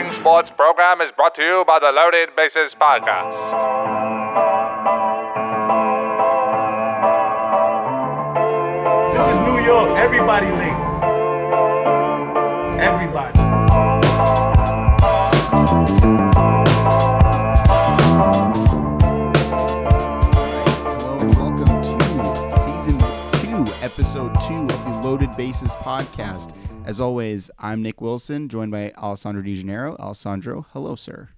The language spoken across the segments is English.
following sports program is brought to you by the Loaded Bases Podcast. This is New York. Everybody late. Everybody. Hello and welcome to season two, episode two of the Loaded Bases podcast. As always, I'm Nick Wilson, joined by Alessandro Di Gennaro. Alessandro, hello, sir.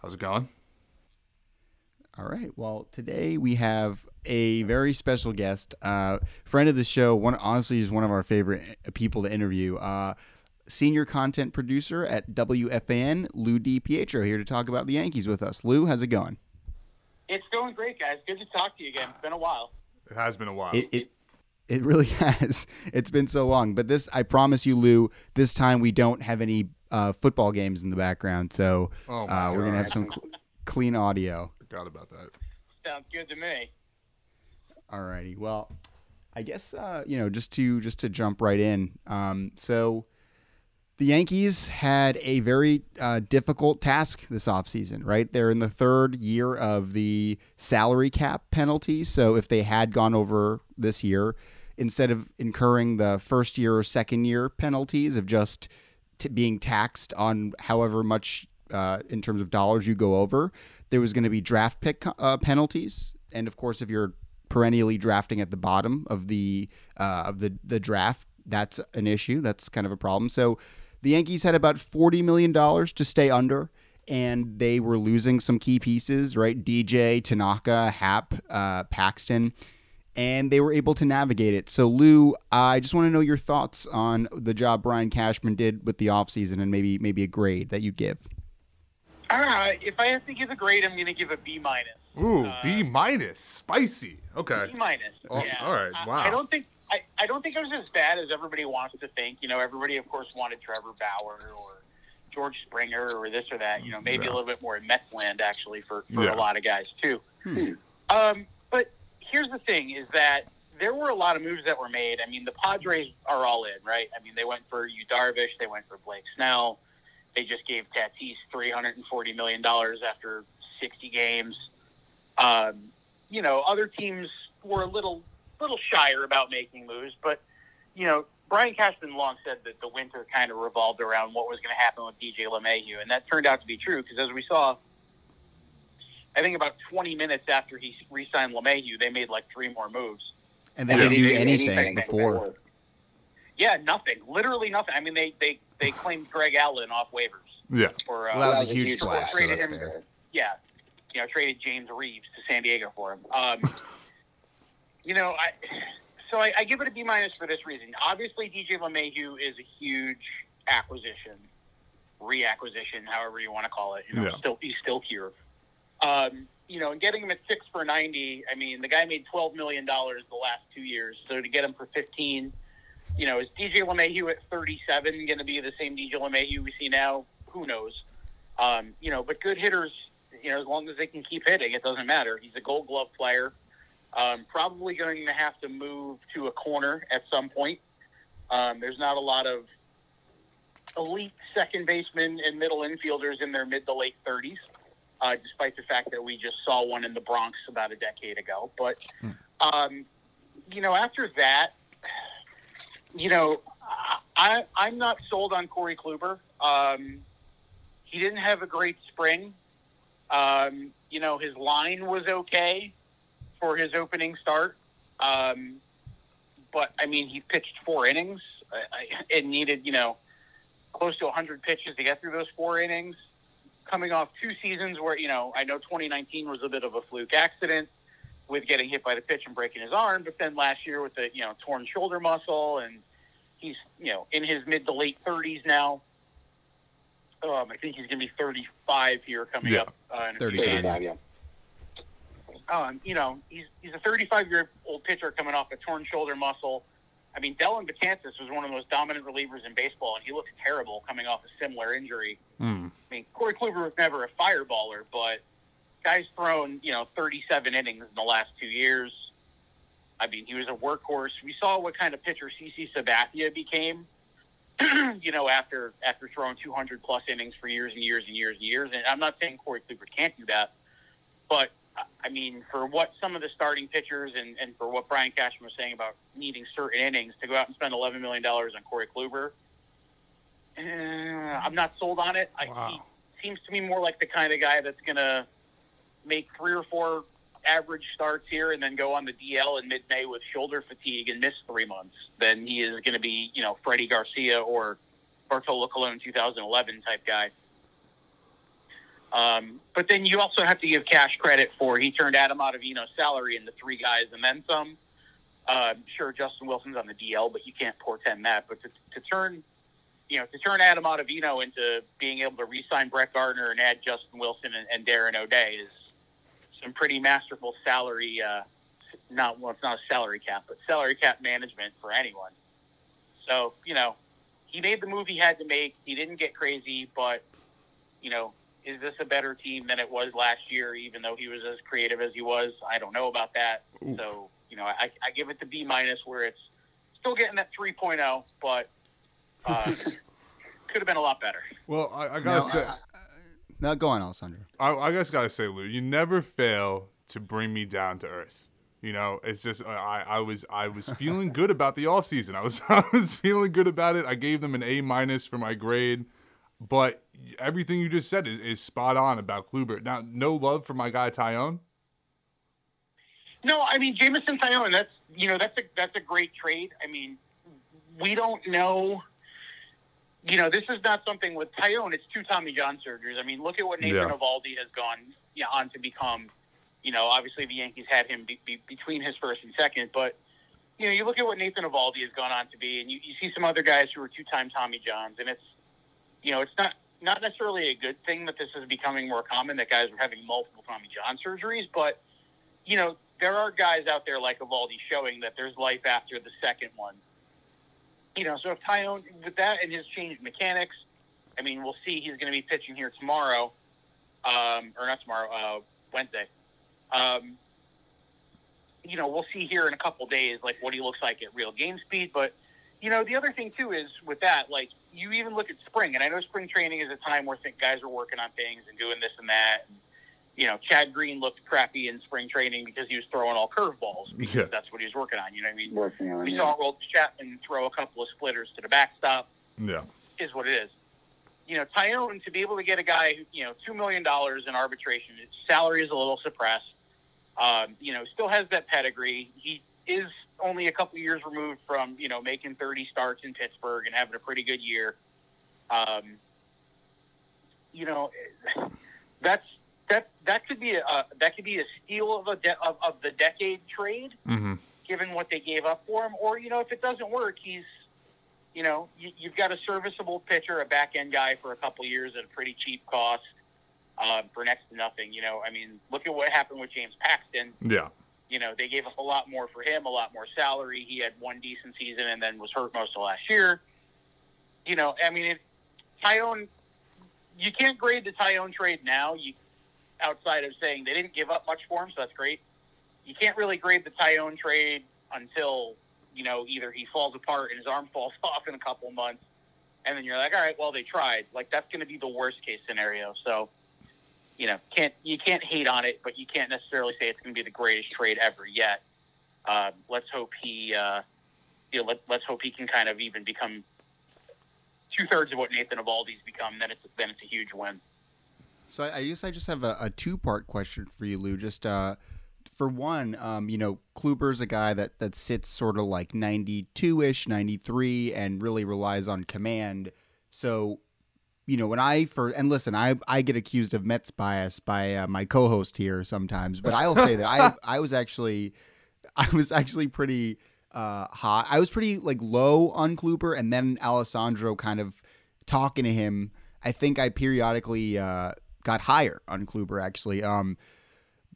How's it going? All right. Well, today we have a very special guest, uh, friend of the show. One honestly is one of our favorite people to interview. Uh, senior content producer at WFAN, Lou Di Pietro, here to talk about the Yankees with us. Lou, how's it going? It's going great, guys. Good to talk to you again. It's been a while. It has been a while. It, it it really has. It's been so long, but this I promise you, Lou. This time we don't have any uh, football games in the background, so Oh uh, we're gonna have some cl- clean audio. Forgot about that. Sounds good to me. Alrighty. Well, I guess uh, you know just to just to jump right in. Um, so the Yankees had a very uh, difficult task this offseason, right? They're in the third year of the salary cap penalty. So if they had gone over this year, instead of incurring the first year or second year penalties of just t- being taxed on however much uh, in terms of dollars you go over, there was going to be draft pick uh, penalties. And of course, if you're perennially drafting at the bottom of the uh, of the the draft, that's an issue. That's kind of a problem. So the Yankees had about forty million dollars to stay under, and they were losing some key pieces, right? DJ, Tanaka, Happ, uh, Paxton, and they were able to navigate it. So Lou, I just want to know your thoughts on the job Brian Cashman did with the offseason and maybe maybe a grade that you give. Uh, if I have to give a grade, I'm going to give a B minus. Ooh, Uh, B minus, spicy. Okay. B minus. Oh, yeah. all right, I- wow. I, don't think I, I don't think it was as bad as everybody wants to think. You know, everybody of course wanted Trevor Bauer or George Springer or this or that. You know, maybe Yeah. a little bit more in Mets land actually for, for Yeah. a lot of guys too. Hmm. Um, but here's the thing: is that there were a lot of moves that were made. I mean, the Padres are all in, right? I mean, they went for Yu Darvish, they went for Blake Snell, they just gave Tatis three hundred and forty million dollars after sixty games. Um, you know, other teams were a little little shyer about making moves, but you know, Brian Cashman long said that the winter kind of revolved around what was going to happen with DJ LeMahieu, and that turned out to be true because as we saw, I think about 20 minutes after he re-signed LeMahieu, they made like three more moves. And they Yeah. didn't do Anything- anything, anything before. Yeah, nothing, literally nothing. I mean, they they they claimed Greg Allen off waivers Yeah. for uh, Well, that was a huge or splash, so that's him- fair. yeah, you know, traded James Reeves to San Diego for him. Um, you know, I so I, I give it a B minus for this reason. Obviously, DJ LeMahieu is a huge acquisition, reacquisition, however you want to call it. You know, Yeah. still he's still here. Um, you know, and getting him at six for ninety. I mean, the guy made twelve million dollars the last two years, so to get him for fifteen. You know, is DJ LeMahieu at 37 going to be the same DJ LeMahieu we see now? Who knows? Um, you know, but good hitters, you know, as long as they can keep hitting, it doesn't matter. He's a Gold Glove player. Um, probably going to have to move to a corner at some point. Um, there's not a lot of elite second basemen and middle infielders in their mid to late 30s, uh, despite the fact that we just saw one in the Bronx about a decade ago. But, um, you know, after that, you know, I, I'm not sold on Corey Kluber. Um, he didn't have a great spring. Um, you know, his line was okay for his opening start. Um, but, I mean, he pitched four innings and needed, you know, close to 100 pitches to get through those four innings. Coming off two seasons where, you know, I know 2019 was a bit of a fluke accident with getting hit by the pitch and breaking his arm, but then last year with the, you know, torn shoulder muscle and he's, you know, in his mid to late 30s now. Um, I think he's going to be 35 here coming Yeah. up. Uh, in a few 35, days. Um, you know, he's he's a 35 year old pitcher coming off a torn shoulder muscle. I mean, Dellin Betances was one of the most dominant relievers in baseball, and he looks terrible coming off a similar injury. Hmm. I mean, Corey Kluber was never a fireballer, but guy's thrown, you know, 37 innings in the last two years. I mean, he was a workhorse. We saw what kind of pitcher CC Sabathia became you know, after after throwing 200 plus innings for years and years and years and years. And I'm not saying Corey Kluber can't do that, but I mean, for what some of the starting pitchers and, and for what Brian Cashman was saying about needing certain innings to go out and spend $11 million on Corey Kluber, uh, I'm not sold on it. I, he seems to me more like the kind of guy that's going to make three or four average starts here and then go on the DL in mid-May with shoulder fatigue and miss three months than he is going to be, you know, Freddie Garcia or Bartolo Colon 2011 type guy. Um, but then you also have to give cash credit for he turned Adam Ottavino's salary into three guys and then some. Uh, sure, Justin Wilson's on the DL, but you can't portend that. But to, to turn, you know, to turn Adam Ottavino into being able to re-sign Brett Gardner and add Justin Wilson and, and Darren O'Day is some pretty masterful salary. Uh, not well, it's not a salary cap, but salary cap management for anyone. So you know, he made the move he had to make. He didn't get crazy, but you know, is this a better team than it was last year? Even though he was as creative as he was, I don't know about that. Oof. So you know, I, I give it the B minus, where it's still getting that 3.0, but uh, could have been a lot better. Well, I, I gotta say, I- I- no, go on, Alessandro. I, I just gotta say, Lou, you never fail to bring me down to earth. You know, it's just I, I was I was feeling good about the offseason. I was I was feeling good about it. I gave them an A minus for my grade, but everything you just said is, is spot on about Kluber. Now, no love for my guy Taillon. No, I mean Jameson Taillon. That's you know that's a that's a great trade. I mean, we don't know. You know, this is not something with Taillon. It's two Tommy John surgeries. I mean, look at what Nathan Yeah. Evaldi has gone yeah, on to become. You know, obviously the Yankees had him be, be, between his first and second, but you know, you look at what Nathan Eovaldi has gone on to be, and you, you see some other guys who are two-time Tommy Johns, and it's you know, it's not not necessarily a good thing that this is becoming more common that guys are having multiple Tommy John surgeries, but you know, there are guys out there like Eovaldi showing that there's life after the second one. You know, so if Taillon with that and his changed mechanics, I mean, we'll see. He's going to be pitching here tomorrow, um, or not tomorrow, uh, Wednesday. Um, you know, we'll see here in a couple days, like what he looks like at real game speed. But you know, the other thing too is with that, like you even look at spring, and I know spring training is a time where think guys are working on things and doing this and that. And, you know, Chad Green looked crappy in spring training because he was throwing all curveballs because Yeah. that's what he was working on. You know what I mean? Working on We it. saw Rold Chapman throw a couple of splitters to the backstop. Yeah. Is what it is. You know, Taillon to be able to get a guy, you know, two million dollars in arbitration. His salary is a little suppressed. Um, you know, still has that pedigree. He is only a couple years removed from you know making 30 starts in Pittsburgh and having a pretty good year. Um, you know, that's that that could be a that could be a steal of a de- of, of the decade trade Mm-hmm. given what they gave up for him. Or, you know, if it doesn't work, he's, you know, you, you've got a serviceable pitcher, a back end guy for a couple years at a pretty cheap cost uh, for next to nothing. You know, I mean, look at what happened with James Paxton. Yeah. You know, they gave up a lot more for him, a lot more salary. He had one decent season and then was hurt most of last year. You know, I mean, it, Taillon, you can't grade the Taillon trade now. You outside of saying they didn't give up much for him, so that's great. You can't really grade the Taillon trade until you know either he falls apart and his arm falls off in a couple months, and then you're like, all right, well they tried. Like that's going to be the worst case scenario. So, you know, can't you can't hate on it, but you can't necessarily say it's going to be the greatest trade ever yet. Um, let's hope he, uh, you know, let, let's hope he can kind of even become two thirds of what Nathan Eovaldi's become. Then it's then it's a huge win. So I, I guess I just have a, a two part question for you, Lou. Just uh, for one, um, you know, Kluber's a guy that that sits sort of like ninety two ish, ninety three, and really relies on command. So, you know, when I for and listen, I I get accused of Mets bias by uh, my co-host here sometimes, but I'll say that I I was actually I was actually pretty uh high. I was pretty like low on Kluber, and then Alessandro kind of talking to him. I think I periodically uh, got higher on Kluber actually. Um,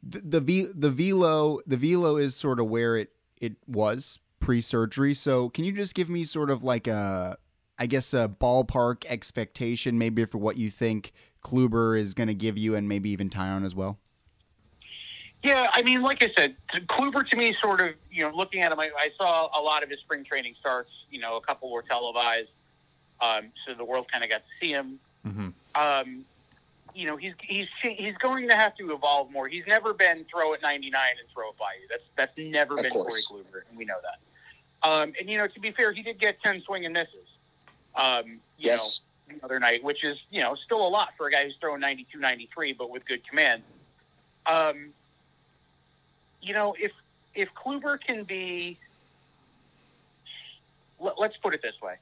the the v, the velo the velo is sort of where it it was pre surgery. So can you just give me sort of like a I guess a ballpark expectation maybe for what you think Kluber is going to give you, and maybe even Taillon as well. Yeah, I mean, like I said, Kluber to me, sort of, you know, looking at him, I, I saw a lot of his spring training starts. You know, a couple were televised. Um, so the world kind of got to see him. Mhm. Um, you know, he's he's he's going to have to evolve more. He's never been throw at 99 and throw it by you. That's that's never Of been course. Corey Kluber, and we know that. Um, and you know, to be fair, he did get 10 swing and misses. Um, you Yes. know, the other night, which is you know still a lot for a guy who's throwing 92, 93, but with good command. Um, you know, if if Kluber can be, let, let's put it this way: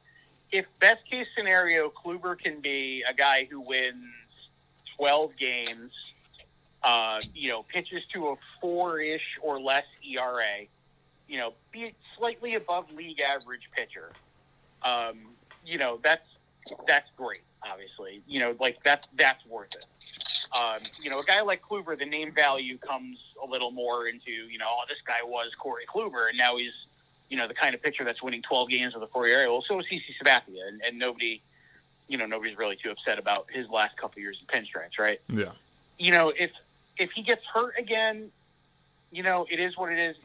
if best case scenario, Kluber can be a guy who wins 12 games, uh, you know, pitches to a four-ish or less ERA, you know, be slightly above league average pitcher. Um, you know, that's that's great. Obviously, you know, like that's that's worth it. Um, you know, a guy like Kluber, the name value comes a little more into, you know, oh, this guy was Corey Kluber, and now he's, you know, the kind of pitcher that's winning 12 games with a four area. Well, so is CC Sabathia, and, and nobody, you know, nobody's really too upset about his last couple years in pinstripes, right? Yeah. you know, if if he gets hurt again, you know, it is what it is.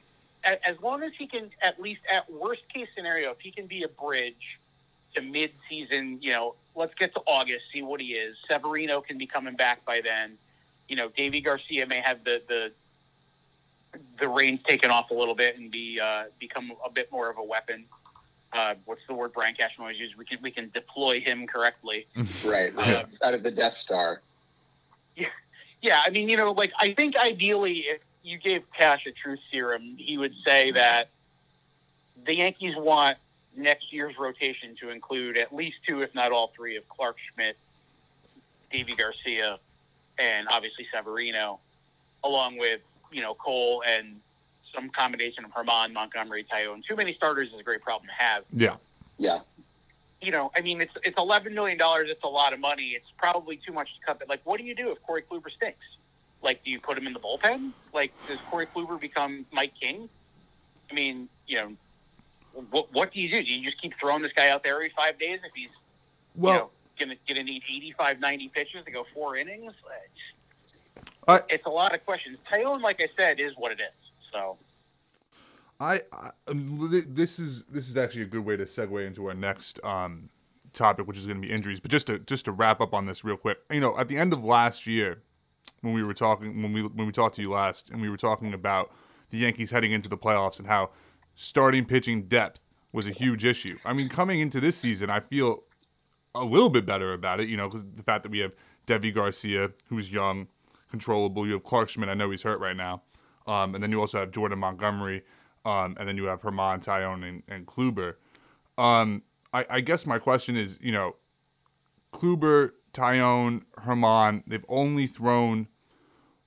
As long as he can, at least at worst case scenario, if he can be a bridge to mid season, you know, let's get to August, see what he is. Severino can be coming back by then. You know, Deivi Garcia may have the the the reins taken off a little bit and be uh, become a bit more of a weapon. Uh, what's the word Brian Cashman always uses? We can we can deploy him correctly. Right. Um, Out of the Death Star. Yeah, I mean, you know, like I think ideally, if you gave Cash a truth serum, he would say that the Yankees want next year's rotation to include at least two, if not all three, of Clarke Schmidt, Deivi Garcia, and obviously Severino, along with you know Cole and some combination of Germán, Montgomery, Taillon. Too many starters is a great problem to have Yeah. Yeah. you know, I mean, it's it's eleven million dollars. It's a lot of money. It's probably too much to cut. But like, what do you do if Corey Kluber stinks? Like, do you put him in the bullpen? Like, does Corey Kluber become Mike King? I mean, you know, what what do you do? Do you just keep throwing this guy out there every five days if he's Well, you know gonna gonna need 85, 90 pitches to go four innings? I- it's a lot of questions. Taillon, like I said, is what it is. So I, I um, this is this is actually a good way to segue into our next um, topic, which is going to be injuries. But just to just to wrap up on this real quick, you know, at the end of last year, when we were talking when we when we talked to you last, and we were talking about the Yankees heading into the playoffs and how starting pitching depth was a huge issue. I mean, coming into this season, I feel a little bit better about it, you know, because the fact that we have Deivi Garcia, who's young, controllable. You have Clarke Schmidt. I know he's hurt right now. Um, and then you also have Jordan Montgomery. Um, and then you have Germán, Taillon, and, and Kluber. Um, I, I guess my question is, you know, Kluber, Taillon, Germán, they've only thrown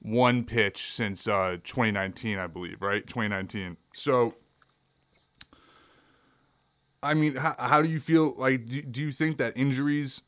one pitch since uh, 2019, I believe, right? 2019. So, I mean, how, how do you feel? Like, do, do you think that injuries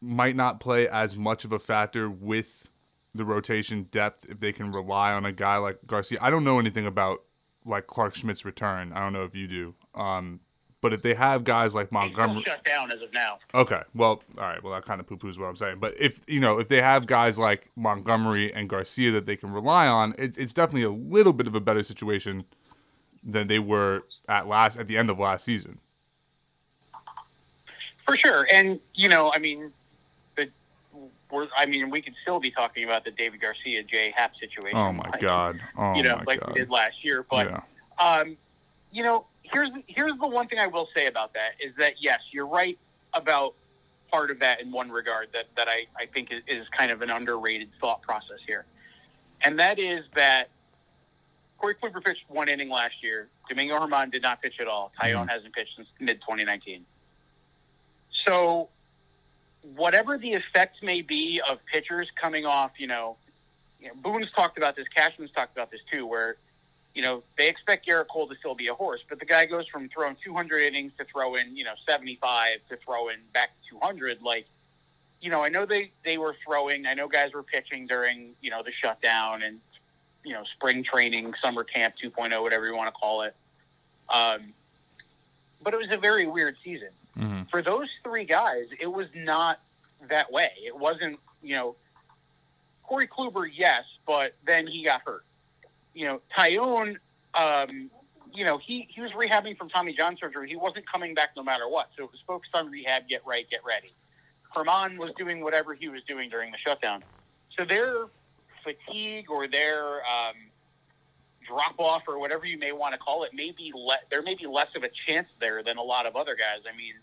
might not play as much of a factor with the rotation depth if they can rely on a guy like Garcia? I don't know anything about like Clarke Schmidt's return. I don't know if you do. Um, but if they have guys like Montgomery, shut down as of now. Okay. Well, all right. Well, that kind of poo poos what I'm saying. But if you know, if they have guys like Montgomery and Garcia that they can rely on, it, it's definitely a little bit of a better situation than they were at last at the end of last season. For sure, and you know, I mean, the we're, I mean, we could still be talking about the David Garcia Jay Happ situation. Oh my like, god. Oh you know, like god. we did last year. But yeah. um, you know, here's here's the one thing I will say about that is that yes, you're right about part of that in one regard that that I I think is, is kind of an underrated thought process here, and that is that. Corey Kluber pitched one inning last year. Domingo Germán did not pitch at all. Taillon Mhm. hasn't pitched since mid 2019. So, whatever the effect may be of pitchers coming off, you know, you know, Boone's talked about this, Cashman's talked about this too, where, you know, they expect Gerrit Cole to still be a horse, but the guy goes from throwing 200 innings to throwing, you know, 75 to throwing back to 200. Like, you know, I know they, they were throwing, I know guys were pitching during, you know, the shutdown and, you know, spring training, summer camp 2.0, whatever you want to call it. Um, but it was a very weird season hmm for those three guys, it was not that way. It wasn't, you know, Corey Kluber, yes, but then he got hurt. You know, Taillon, um, you know, he he was rehabbing from Tommy John surgery. He wasn't coming back no matter what. So it was focused on rehab, get right, get ready. Germán was doing whatever he was doing during the shutdown. So their fatigue or their um, drop off or whatever you may want to call it, maybe le- there may be less of a chance there than a lot of other guys. I mean,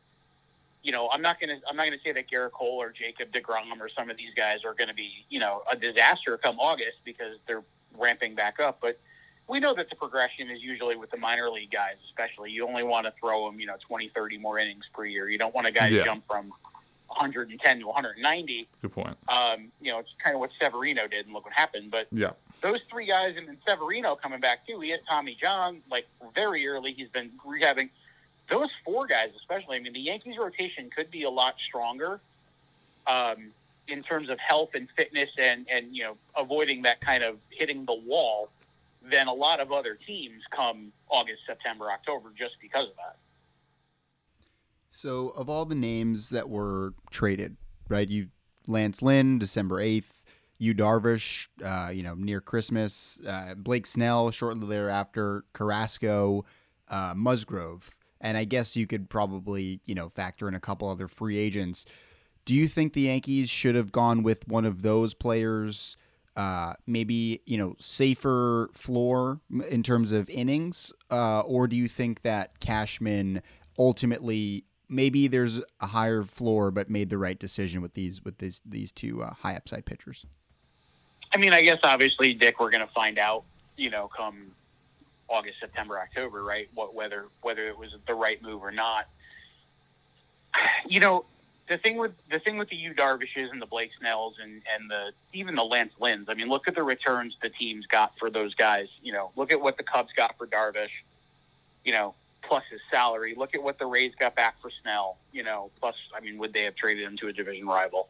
you know, I'm not gonna I'm not gonna say that Gerrit Cole or Jacob Degrom or some of these guys are gonna be you know a disaster come August because they're ramping back up, but we know that the progression is usually with the minor league guys, especially. You only want to throw them, you know, 20, 30 more innings per year. You don't want a guy Yeah. to jump from 110 to 190. Good point. Um, you know, it's kind of what Severino did, and look what happened. But Yeah. those three guys, and then Severino coming back too. He had Tommy John like very early. He's been rehabbing. Those four guys, especially. I mean, the Yankees rotation could be a lot stronger um, in terms of health and fitness, and and you know, avoiding that kind of hitting the wall than a lot of other teams come August, September, October, just because of that. So, of all the names that were traded, right? You Lance Lynn, December eighth. Yu Darvish, uh, you know, near Christmas. Uh, Blake Snell, shortly thereafter. Carrasco, uh, Musgrove, and I guess you could probably, you know, factor in a couple other free agents. Do you think the Yankees should have gone with one of those players? Uh, maybe you know safer floor in terms of innings, uh, or do you think that Cashman ultimately maybe there's a higher floor, but made the right decision with these with these these two uh, high upside pitchers? I mean, I guess obviously, Dick, we're going to find out, you know, come August, September, October, right? What whether whether it was the right move or not. You know, the thing with the thing with the Yu Darvishes and the Blake Snells and and the even the Lance Lynns. I mean, look at the returns the teams got for those guys. You know, look at what the Cubs got for Darvish. You know, plus his salary. Look at what the Rays got back for Snell. You know, plus I mean, would they have traded him to a division rival?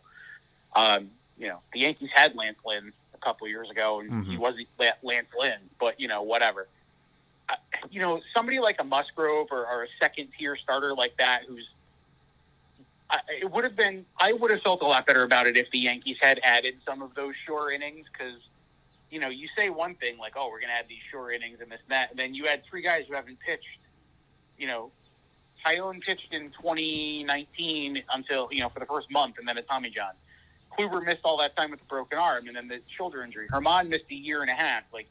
Um, you know, the Yankees had Lance Lynn a couple years ago, and he Mhm. wasn't La- Lance Lynn, but you know, whatever. Uh, you know, somebody like a Musgrove or, or a second tier starter like that, who's I, it would have been. I would have felt a lot better about it if the Yankees had added some of those short innings because. You know, you say one thing like, "Oh, we're going to add these short innings and this and that," and then you add three guys who haven't pitched. You know, Taillon pitched in 2019 until you know for the first month, and then a Tommy John. Kluber missed all that time with a broken arm, and then the shoulder injury. Germán missed a year and a half. Like,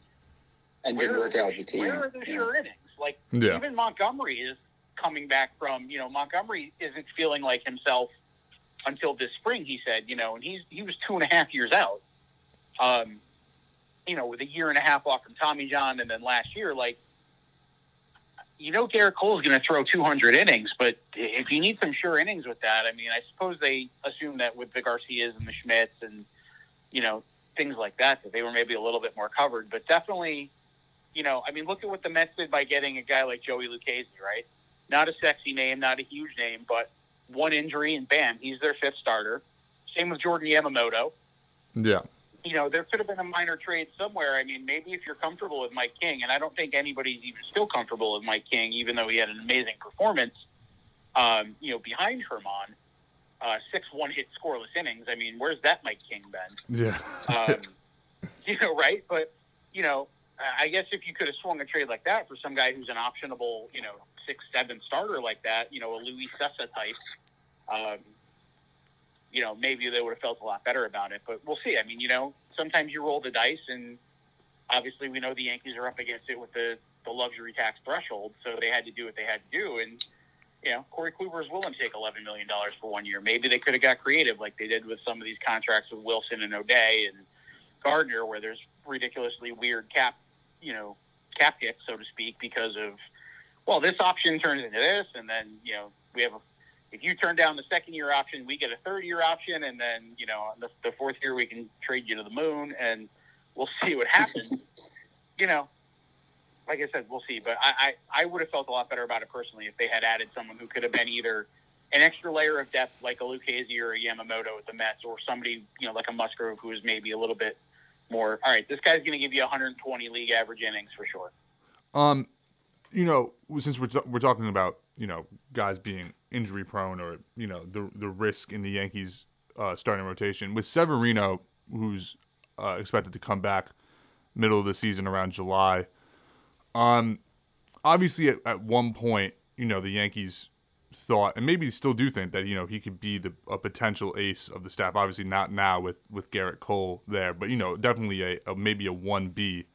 and where, didn't work out with the team. where are the Yeah. sure innings? Like, Yeah. even Montgomery is coming back from. You know, Montgomery isn't feeling like himself until this spring. He said, you know, and he's he was two and a half years out. Um, you know, with a year and a half off from Tommy John, and then last year, like you know Gerrit Cole's going to throw 200 innings, but if you need some sure innings with that, I mean, I suppose they assume that with the Garcias and the Schmidts and you know things like that, that they were maybe a little bit more covered. But definitely, you know, I mean, look at what the Mets did by getting a guy like Joey Lucchesi, right? Not a sexy name, not a huge name, but one injury and bam, he's their fifth starter. Same with Jordan Yamamoto Yeah. You know, there could have been a minor trade somewhere. I mean, maybe if you're comfortable with Mike King, and I don't think anybody's even still comfortable with Mike King, even though he had an amazing performance, um, you know, behind Germán, uh, six one hit scoreless innings. I mean, where's that Mike King been? Yeah. Um, you know, right? But, you know, I guess if you could have swung a trade like that for some guy who's an optionable, you know, six, seven starter like that, you know, a Luis Cessa type, um, you know, maybe they would have felt a lot better about it. But we'll see. I mean, you know, sometimes you roll the dice, and obviously we know the Yankees are up against it with the, the luxury tax threshold, so they had to do what they had to do. And, you know, Corey Kluber is willing to take $11 million for one year. Maybe they could have got creative like they did with some of these contracts with Wilson and O'Day and Gardner, where there's ridiculously weird cap, you know, cap hits, so to speak, because of, well, this option turns into this, and then, you know, we have a if you turn down the second year option, we get a third year option, and then you know the, the fourth year we can trade you to the moon, and we'll see what happens. you know, like I said, we'll see. But I, I, I would have felt a lot better about it personally if they had added someone who could have been either an extra layer of depth like a Lucchesi or a Yamamoto with the Mets, or somebody you know like a Musgrove who is maybe a little bit more. All right, this guy's going to give you 120 league average innings for sure. Um, you know, since we're, we're talking about you know guys being injury prone or you know the the risk in the Yankees uh, starting rotation with Severino, who's uh, expected to come back middle of the season around July. Um, obviously at, at one point, you know, the Yankees thought, and maybe still do think that you know he could be the a potential ace of the staff. Obviously, not now with with Gerrit Cole there, but you know, definitely a, a maybe a one B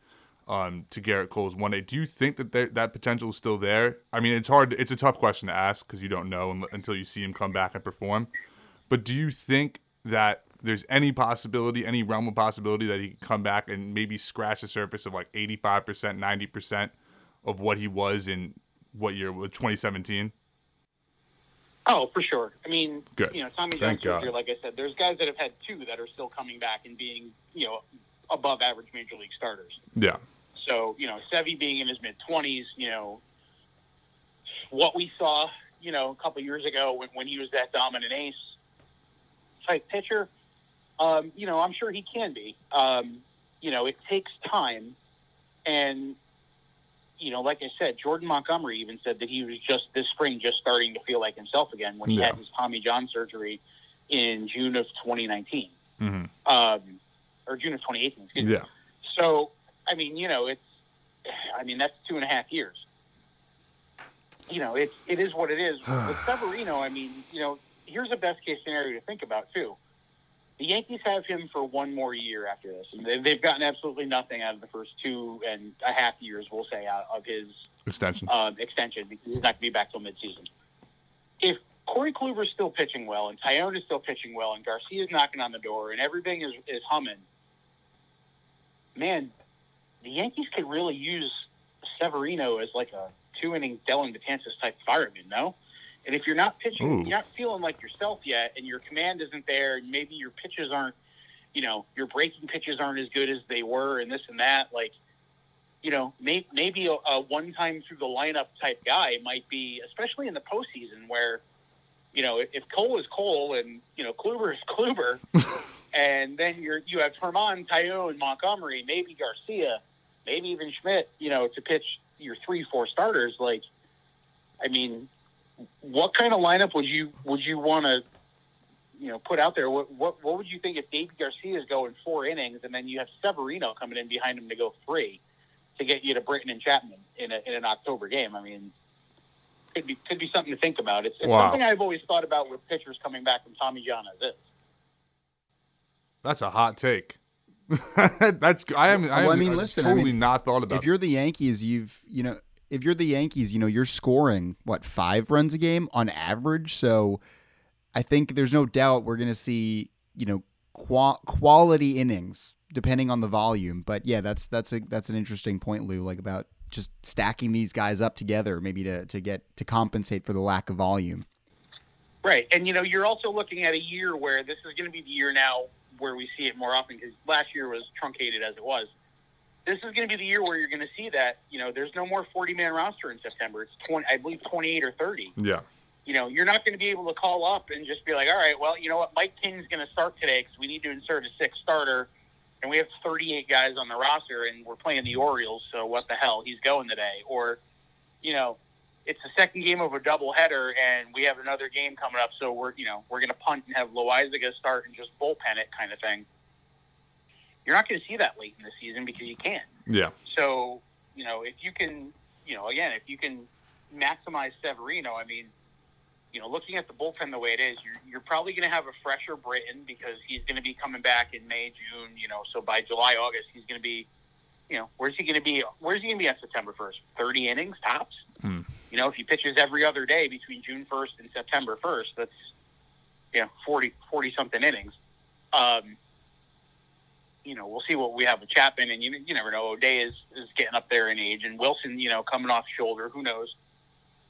um, to Gerrit Cole's one A. Do you think that there, that potential is still there? I mean, it's hard. It's a tough question to ask because you don't know until you see him come back and perform. But do you think that there's any possibility, any realm of possibility that he can come back and maybe scratch the surface of like 85%, 90% of what he was in what year? 2017? Oh, for sure. I mean, Good. you know, Tommy John surgery, like I said, there's guys that have had two that are still coming back and being, you know, above average major league starters. Yeah. So, you know, Sevy being in his mid 20s, you know, what we saw, you know, a couple years ago when, when he was that dominant ace type pitcher, um, you know, I'm sure he can be. Um, you know, it takes time. And, you know, like I said, Jordan Montgomery even said that he was just this spring just starting to feel like himself again when he Yeah. had his Tommy John surgery in June of 2019 hmm um, or June of 2018. Excuse me. Yeah. So, I mean, you know, it's, I mean, that's two and a half years. You know, it's it is what it is. With Severino, I mean, you know, here's a best case scenario to think about too. The Yankees have him for one more year after this, and they- they've gotten absolutely nothing out of the first two and a half years, we'll say, out of his Extension. um, extension because he's not going to be back till midseason. If Corey Kluber's still pitching well, and Taillon is still pitching well, and Garcia's knocking on the door, and everything is, is humming, man, the Yankees could really use Severino as like a two inning Dellin Betances type fireman, no? And if you're not pitching, Ooh. you're not feeling like yourself yet, and your command isn't there, and maybe your pitches aren't, you know, your breaking pitches aren't as good as they were, and this and that, like, you know, may, maybe a, a one time through the lineup type guy might be, especially in the postseason where, you know, if, if Cole is Cole and, you know, Kluber is Kluber, and then you're, you have Germán, Taillon, Montgomery, maybe Garcia, maybe even Schmidt, you know, to pitch your three, four starters. Like, I mean, what kind of lineup would you, would you want to, you know, put out there? What, what, what would you think if David Garcia is going four innings and then you have Severino coming in behind him to go three? to get you to Britton and Chapman in, a, in an October game. I mean, could be could be something to think about. It's, it's Wow. something I've always thought about with pitchers coming back from Tommy John as is. That's a hot take. That's I am. I, Well, I am- mean, I've listen, I totally mean, not thought about. if you're the Yankees, you've you know if you're the Yankees, you know you're scoring what five runs a game on average. So I think there's no doubt we're going to see you know qua- quality innings depending on the volume. But yeah, that's that's a that's an interesting point, Lou. Like about just stacking these guys up together, maybe to to get to compensate for the lack of volume. Right, and you know you're also looking at a year where this is going to be the year now where we see it more often because last year was truncated as it was. This is going to be the year where you're going to see that you know there's no more 40 man roster in September. It's 20, I believe 28 or 30. yeah. you know, you're not going to be able to call up and just be like, all right, well, you know what, Mike King's going to start today because we need to insert a sixth starter, and we have 38 guys on the roster, and we're playing the Orioles, so what the hell, he's going today. Or, you know, it's the second game of a doubleheader, and we have another game coming up, so we're, you know, we're going to punt and have Loaisiga start and just bullpen it kind of thing. You're not going to see that late in the season because you can't. Yeah. So, you know, if you can, you know, again, if you can maximize Severino, I mean, you know, looking at the bullpen the way it is, you're, you're probably going to have a fresher Britton because he's going to be coming back in May, June, you know, so by July, August, he's going to be, you know, where's he going to be? Where's he going to be on September 1st? 30 innings tops? Hmm. You know, if he pitches every other day between June 1st and September 1st, that's, you know, 40, 40 something innings. Um, you know, we'll see what we have with Chapman, and you, you never know. O'Day is, is getting up there in age, and Wilson, you know, coming off shoulder. Who knows?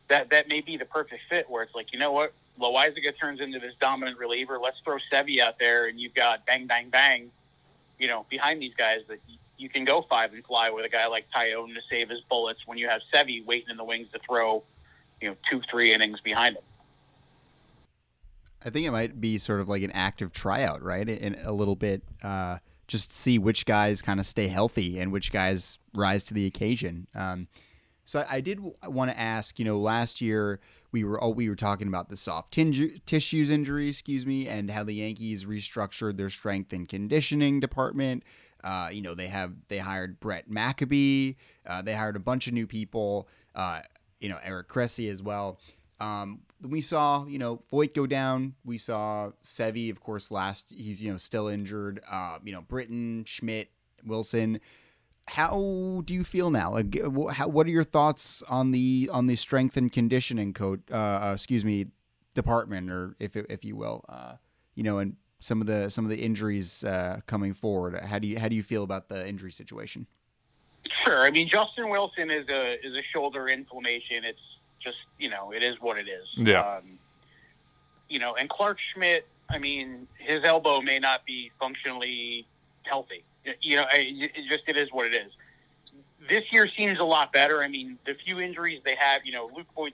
That that may be the perfect fit where it's like, you know what, Loaisiga turns into this dominant reliever. Let's throw Sevy out there, and you've got bang, bang, bang, you know, behind these guys that you can go five and fly with a guy like Taillon to save his bullets when you have Sevy waiting in the wings to throw, you know, two, three innings behind him. I think it might be sort of like an active tryout, right? And a little bit, uh, just see which guys kind of stay healthy and which guys rise to the occasion. Um, so I did want to ask, you know, last year we were oh, we were talking about the soft tinge- tissues injury, excuse me, and how the Yankees restructured their strength and conditioning department. Uh, you know, they have they hired Brett Maccabee. Uh, they hired a bunch of new people. Uh, you know, Eric Cressey as well. Um, we saw, you know, Voit go down. We saw Sevi, of course, last. He's, you know, still injured. Uh, you know, Britton, Schmidt, Wilson. How do you feel now? Like, how, what are your thoughts on the on the strength and conditioning code? Uh, uh, excuse me, department, or if if you will, you know, and some of the some of the injuries uh, coming forward. How do you how do you feel about the injury situation? Sure. I mean, Justin Wilson is a is a shoulder inflammation. It's just you know it is what it is. Yeah. Um, you know, and Clarke Schmidt. I mean, his elbow may not be functionally healthy. You know, it just it is what it is. This year seems a lot better. I mean, the few injuries they have, you know, Luke Voit,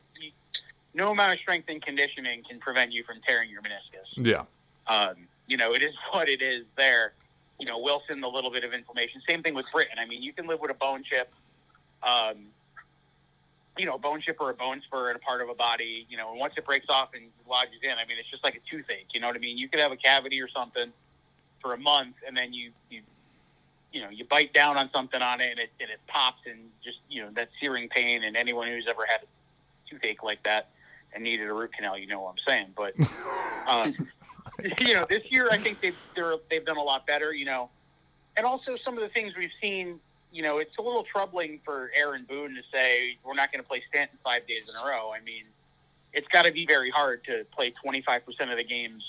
no amount of strength and conditioning can prevent you from tearing your meniscus. Yeah. Um, you know, it is what it is there. You know, Wilson, a little bit of inflammation. Same thing with Britton. I mean, you can live with a bone chip. Um, you know, a bone chip or a bone spur in a part of a body, you know, and once it breaks off and lodges in, I mean, it's just like a toothache. You know what I mean? You could have a cavity or something for a month, and then you you you know you bite down on something on it, and it and it pops, and just you know that searing pain. And anyone who's ever had a toothache like that and needed a root canal, you know what I'm saying. But um, you know, this year I think they've they're, they've done a lot better. You know, and also some of the things we've seen you know, it's a little troubling for Aaron Boone to say we're not going to play Stanton five days in a row. I mean, it's got to be very hard to play 25% of the games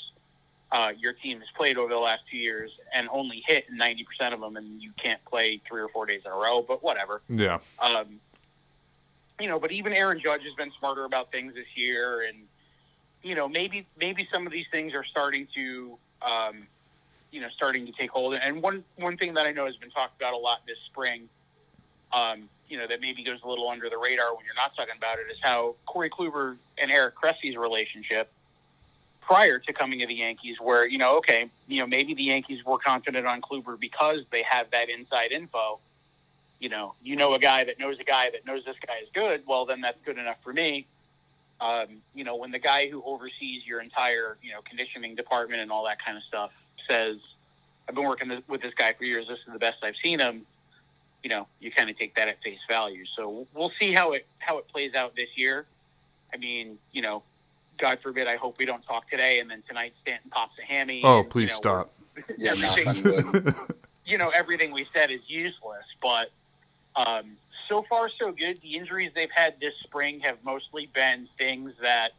uh, your team has played over the last two years and only hit 90% of them, and you can't play three or four days in a row. But whatever. Yeah. Um, you know, but even Aaron Judge has been smarter about things this year, and you know, maybe maybe some of these things are starting to um, you know starting to take hold. And one one thing that I know has been talked about a lot this spring, um, you know, that maybe goes a little under the radar when you're not talking about it, is how Corey Kluber and Eric Cressey's relationship prior to coming to the Yankees, where you know, okay, you know, maybe the Yankees were confident on Kluber because they have that inside info. You know, you know a guy that knows a guy that knows this guy is good. Well, then that's good enough for me. Um, you know, when the guy who oversees your entire, you know, conditioning department and all that kind of stuff says, I've been working with this guy for years. This is the best I've seen him. You know, you kind of take that at face value. So we'll see how it how it plays out this year. I mean, you know, God forbid, I hope we don't talk today, and then tonight Stanton pops a hammy. Oh, and, please you know, stop. Yeah, everything, you know, everything we said is useless. But um, so far, so good. The injuries they've had this spring have mostly been things that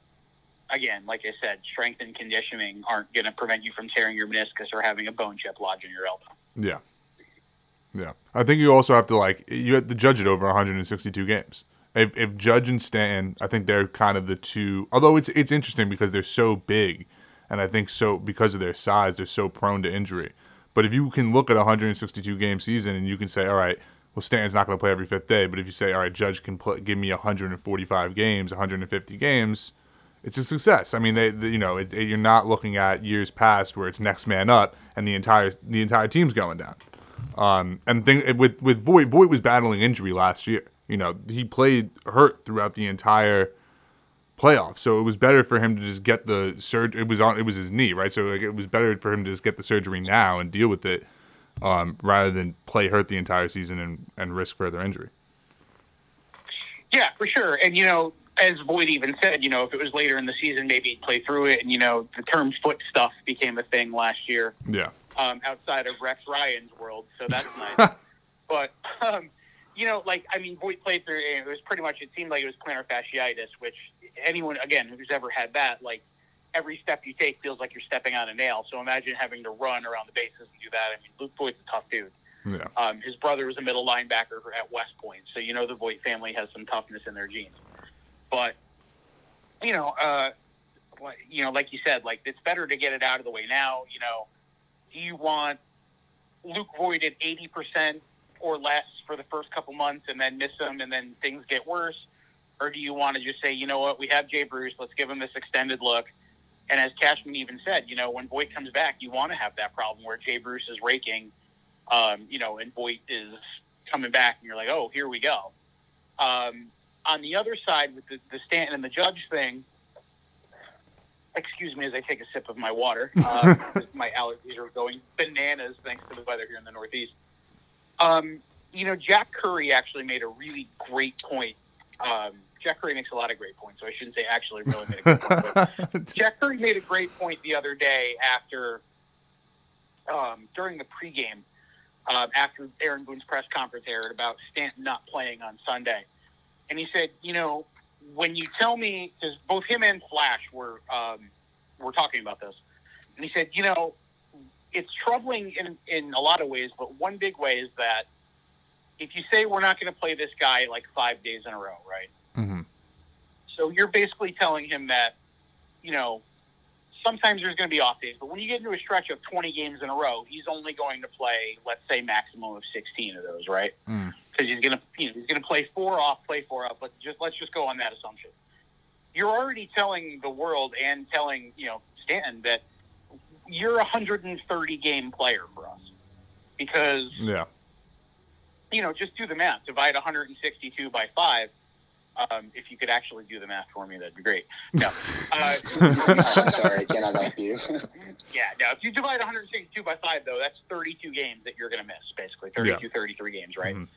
again, like I said, strength and conditioning aren't going to prevent you from tearing your meniscus or having a bone chip lodge in your elbow. Yeah. Yeah. I think you also have to like you have to judge it over 162 games. If if Judge and Stanton, I think they're kind of the two. Although it's it's interesting because they're so big, and I think so because of their size, they're so prone to injury. But if you can look at a 162 game season and you can say, all right, well Stanton's not going to play every fifth day, but if you say, all right, Judge can play, give me 145 games, 150 games, it's a success. I mean, they, they you know, it, it, you're not looking at years past where it's next man up and the entire the entire team's going down. Um, and thing with with Voit, Voit was battling injury last year. You know, he played hurt throughout the entire playoffs, so it was better for him to just get the surgery. It was on, it was his knee, right? So like, it was better for him to just get the surgery now and deal with it, um, rather than play hurt the entire season and and risk further injury. Yeah, for sure. And you know, as Voit even said, you know, if it was later in the season, maybe he'd play through it. And, you know, the term foot stuff became a thing last year. Yeah. Um, outside of Rex Ryan's world. So that's nice. but, um, you know, like, I mean, Voit played through, it. it was pretty much, it seemed like it was plantar fasciitis, which anyone, again, who's ever had that, like, every step you take feels like you're stepping on a nail. So imagine having to run around the bases and do that. I mean, Luke Voit's a tough dude. Yeah. Um, his brother was a middle linebacker at West Point. So, you know, the Voit family has some toughness in their genes. But you know, uh, you know, like you said, like it's better to get it out of the way now. You know, do you want Luke Voit at eighty percent or less for the first couple months and then miss him and then things get worse, or do you want to just say, you know what, we have Jay Bruce, let's give him this extended look. And as Cashman even said, you know, when Voit comes back, you want to have that problem where Jay Bruce is raking, um, you know, and Voit is coming back, and you're like, oh, here we go. Um, on the other side with the, the Stanton and the Judge thing, excuse me as I take a sip of my water. Uh, my allergies are going bananas thanks to the weather here in the Northeast. Um, you know, Jack Curry actually made a really great point. Um, Jack Curry makes a lot of great points, so I shouldn't say actually really made a great point. But Jack Curry made a great point the other day after, um, during the pregame, um, after Aaron Boone's press conference aired about Stanton not playing on Sunday. And he said, you know, when you tell me, because both him and Flash were, um, were talking about this, and he said, you know, it's troubling in, in a lot of ways, but one big way is that if you say we're not going to play this guy like five days in a row, right? So you're basically telling him that, you know, sometimes there's going to be off days, but when you get into a stretch of 20 games in a row, he's only going to play, let's say, maximum of 16 of those, right? Mm. Because he's going to, you know, he's going to play four off, play four off. But just let's just go on that assumption. You're already telling the world and telling, you know, Stanton that you're a 130 game player for us because Yeah. you know, just do the math. Divide 162 by five. Um, if you could actually do the math for me, that'd be great. No, uh, I'm sorry, I cannot help you. yeah, no. If you divide 162 by five, though, that's 32 games that you're going to miss, basically 32, 33 games, right? Mhm.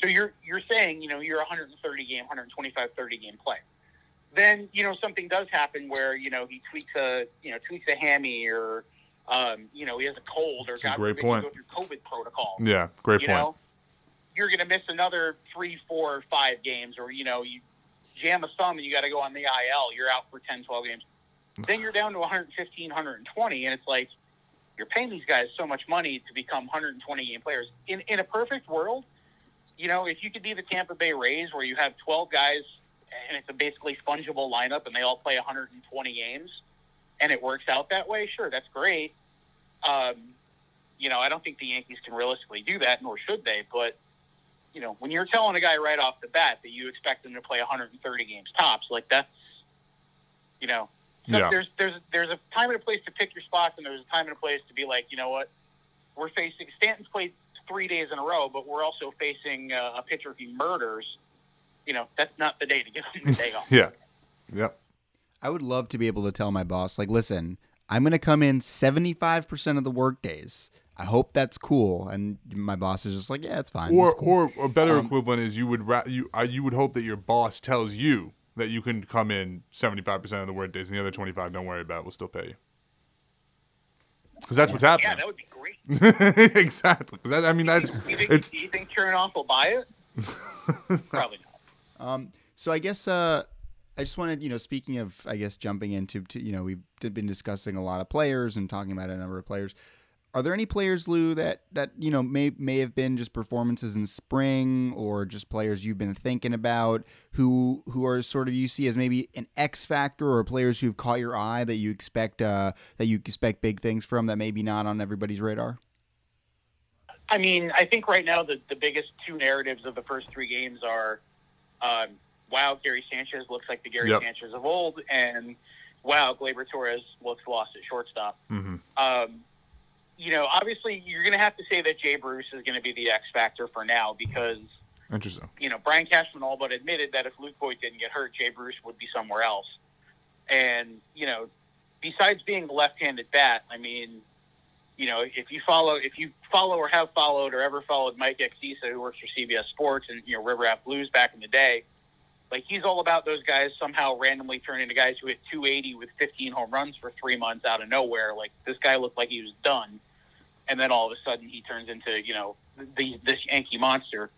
So you're you're saying, you know, you're a 130 game, 125, 30 game player. Then you know something does happen where you know he tweaks a you know tweaks a hammy or um, you know he has a cold or That's a great forbid point. go through COVID protocol Yeah. Great you point. know, you're going to miss another three, four, five games, or you know, you jam a thumb and you got to go on the IL. You're out for 10, 12 games. Then you're down to 115, 120, and it's like you're paying these guys so much money to become 120 game players. In in a perfect world, you know, if you could be the Tampa Bay Rays where you have 12 guys and it's a basically fungible lineup and they all play 120 games, and it works out that way, sure, that's great. Um, you know, I don't think the Yankees can realistically do that, nor should they. But you know, when you're telling a guy right off the bat that you expect him to play 130 games tops, like that's, you know, so Yeah. there's there's there's a time and a place to pick your spots, and there's a time and a place to be like, you know what, we're facing Stanton's played three days in a row, but we're also facing uh, a pitcher he murders. You know, that's not the day to give him the day off. Yeah. Yep. I would love to be able to tell my boss, like, listen, I'm going to come in 75% of the work days. I hope that's cool. And my boss is just like, yeah, it's fine. Or, It's cool. or a better Um, equivalent is you would ra- you uh, you would hope that your boss tells you that you can come in seventy five percent of the work days and the other twenty five don't worry about it, we'll still pay you because that's what's happening. Yeah, that would be great. exactly. that, I mean that's Do you think, it's, do you think Chernoff will buy it? Probably not. Um, so I guess uh, I just wanted, you know, speaking of, I guess jumping into, to, you know, we've been discussing a lot of players and talking about a number of players. Are there any players, Lou, that that you know may may have been just performances in spring, or just players you've been thinking about who who are sort of you see as maybe an X factor, or players who've caught your eye that you expect uh, that you expect big things from that maybe not on everybody's radar? I mean, I think right now the, the biggest two narratives of the first three games are, um, wow, Gary Sanchez looks like the Gary Yep. Sanchez of old, and wow, Gleyber Torres looks lost at shortstop. mhm. Um, you know, obviously you're going to have to say that Jay Bruce is going to be the X factor for now because interesting. you know Brian Cashman all but admitted that if Luke Voit didn't get hurt, Jay Bruce would be somewhere else. And you know, besides being a left-handed bat, I mean, you know, if you follow, if you follow or have followed or ever followed Mike Axisa, who works for CBS Sports and you know River Ave Blues back in the day, like he's all about those guys somehow randomly turning into guys who hit 280 with 15 home runs for three months out of nowhere. Like this guy looked like he was done, and then all of a sudden he turns into you know the this Yankee monster.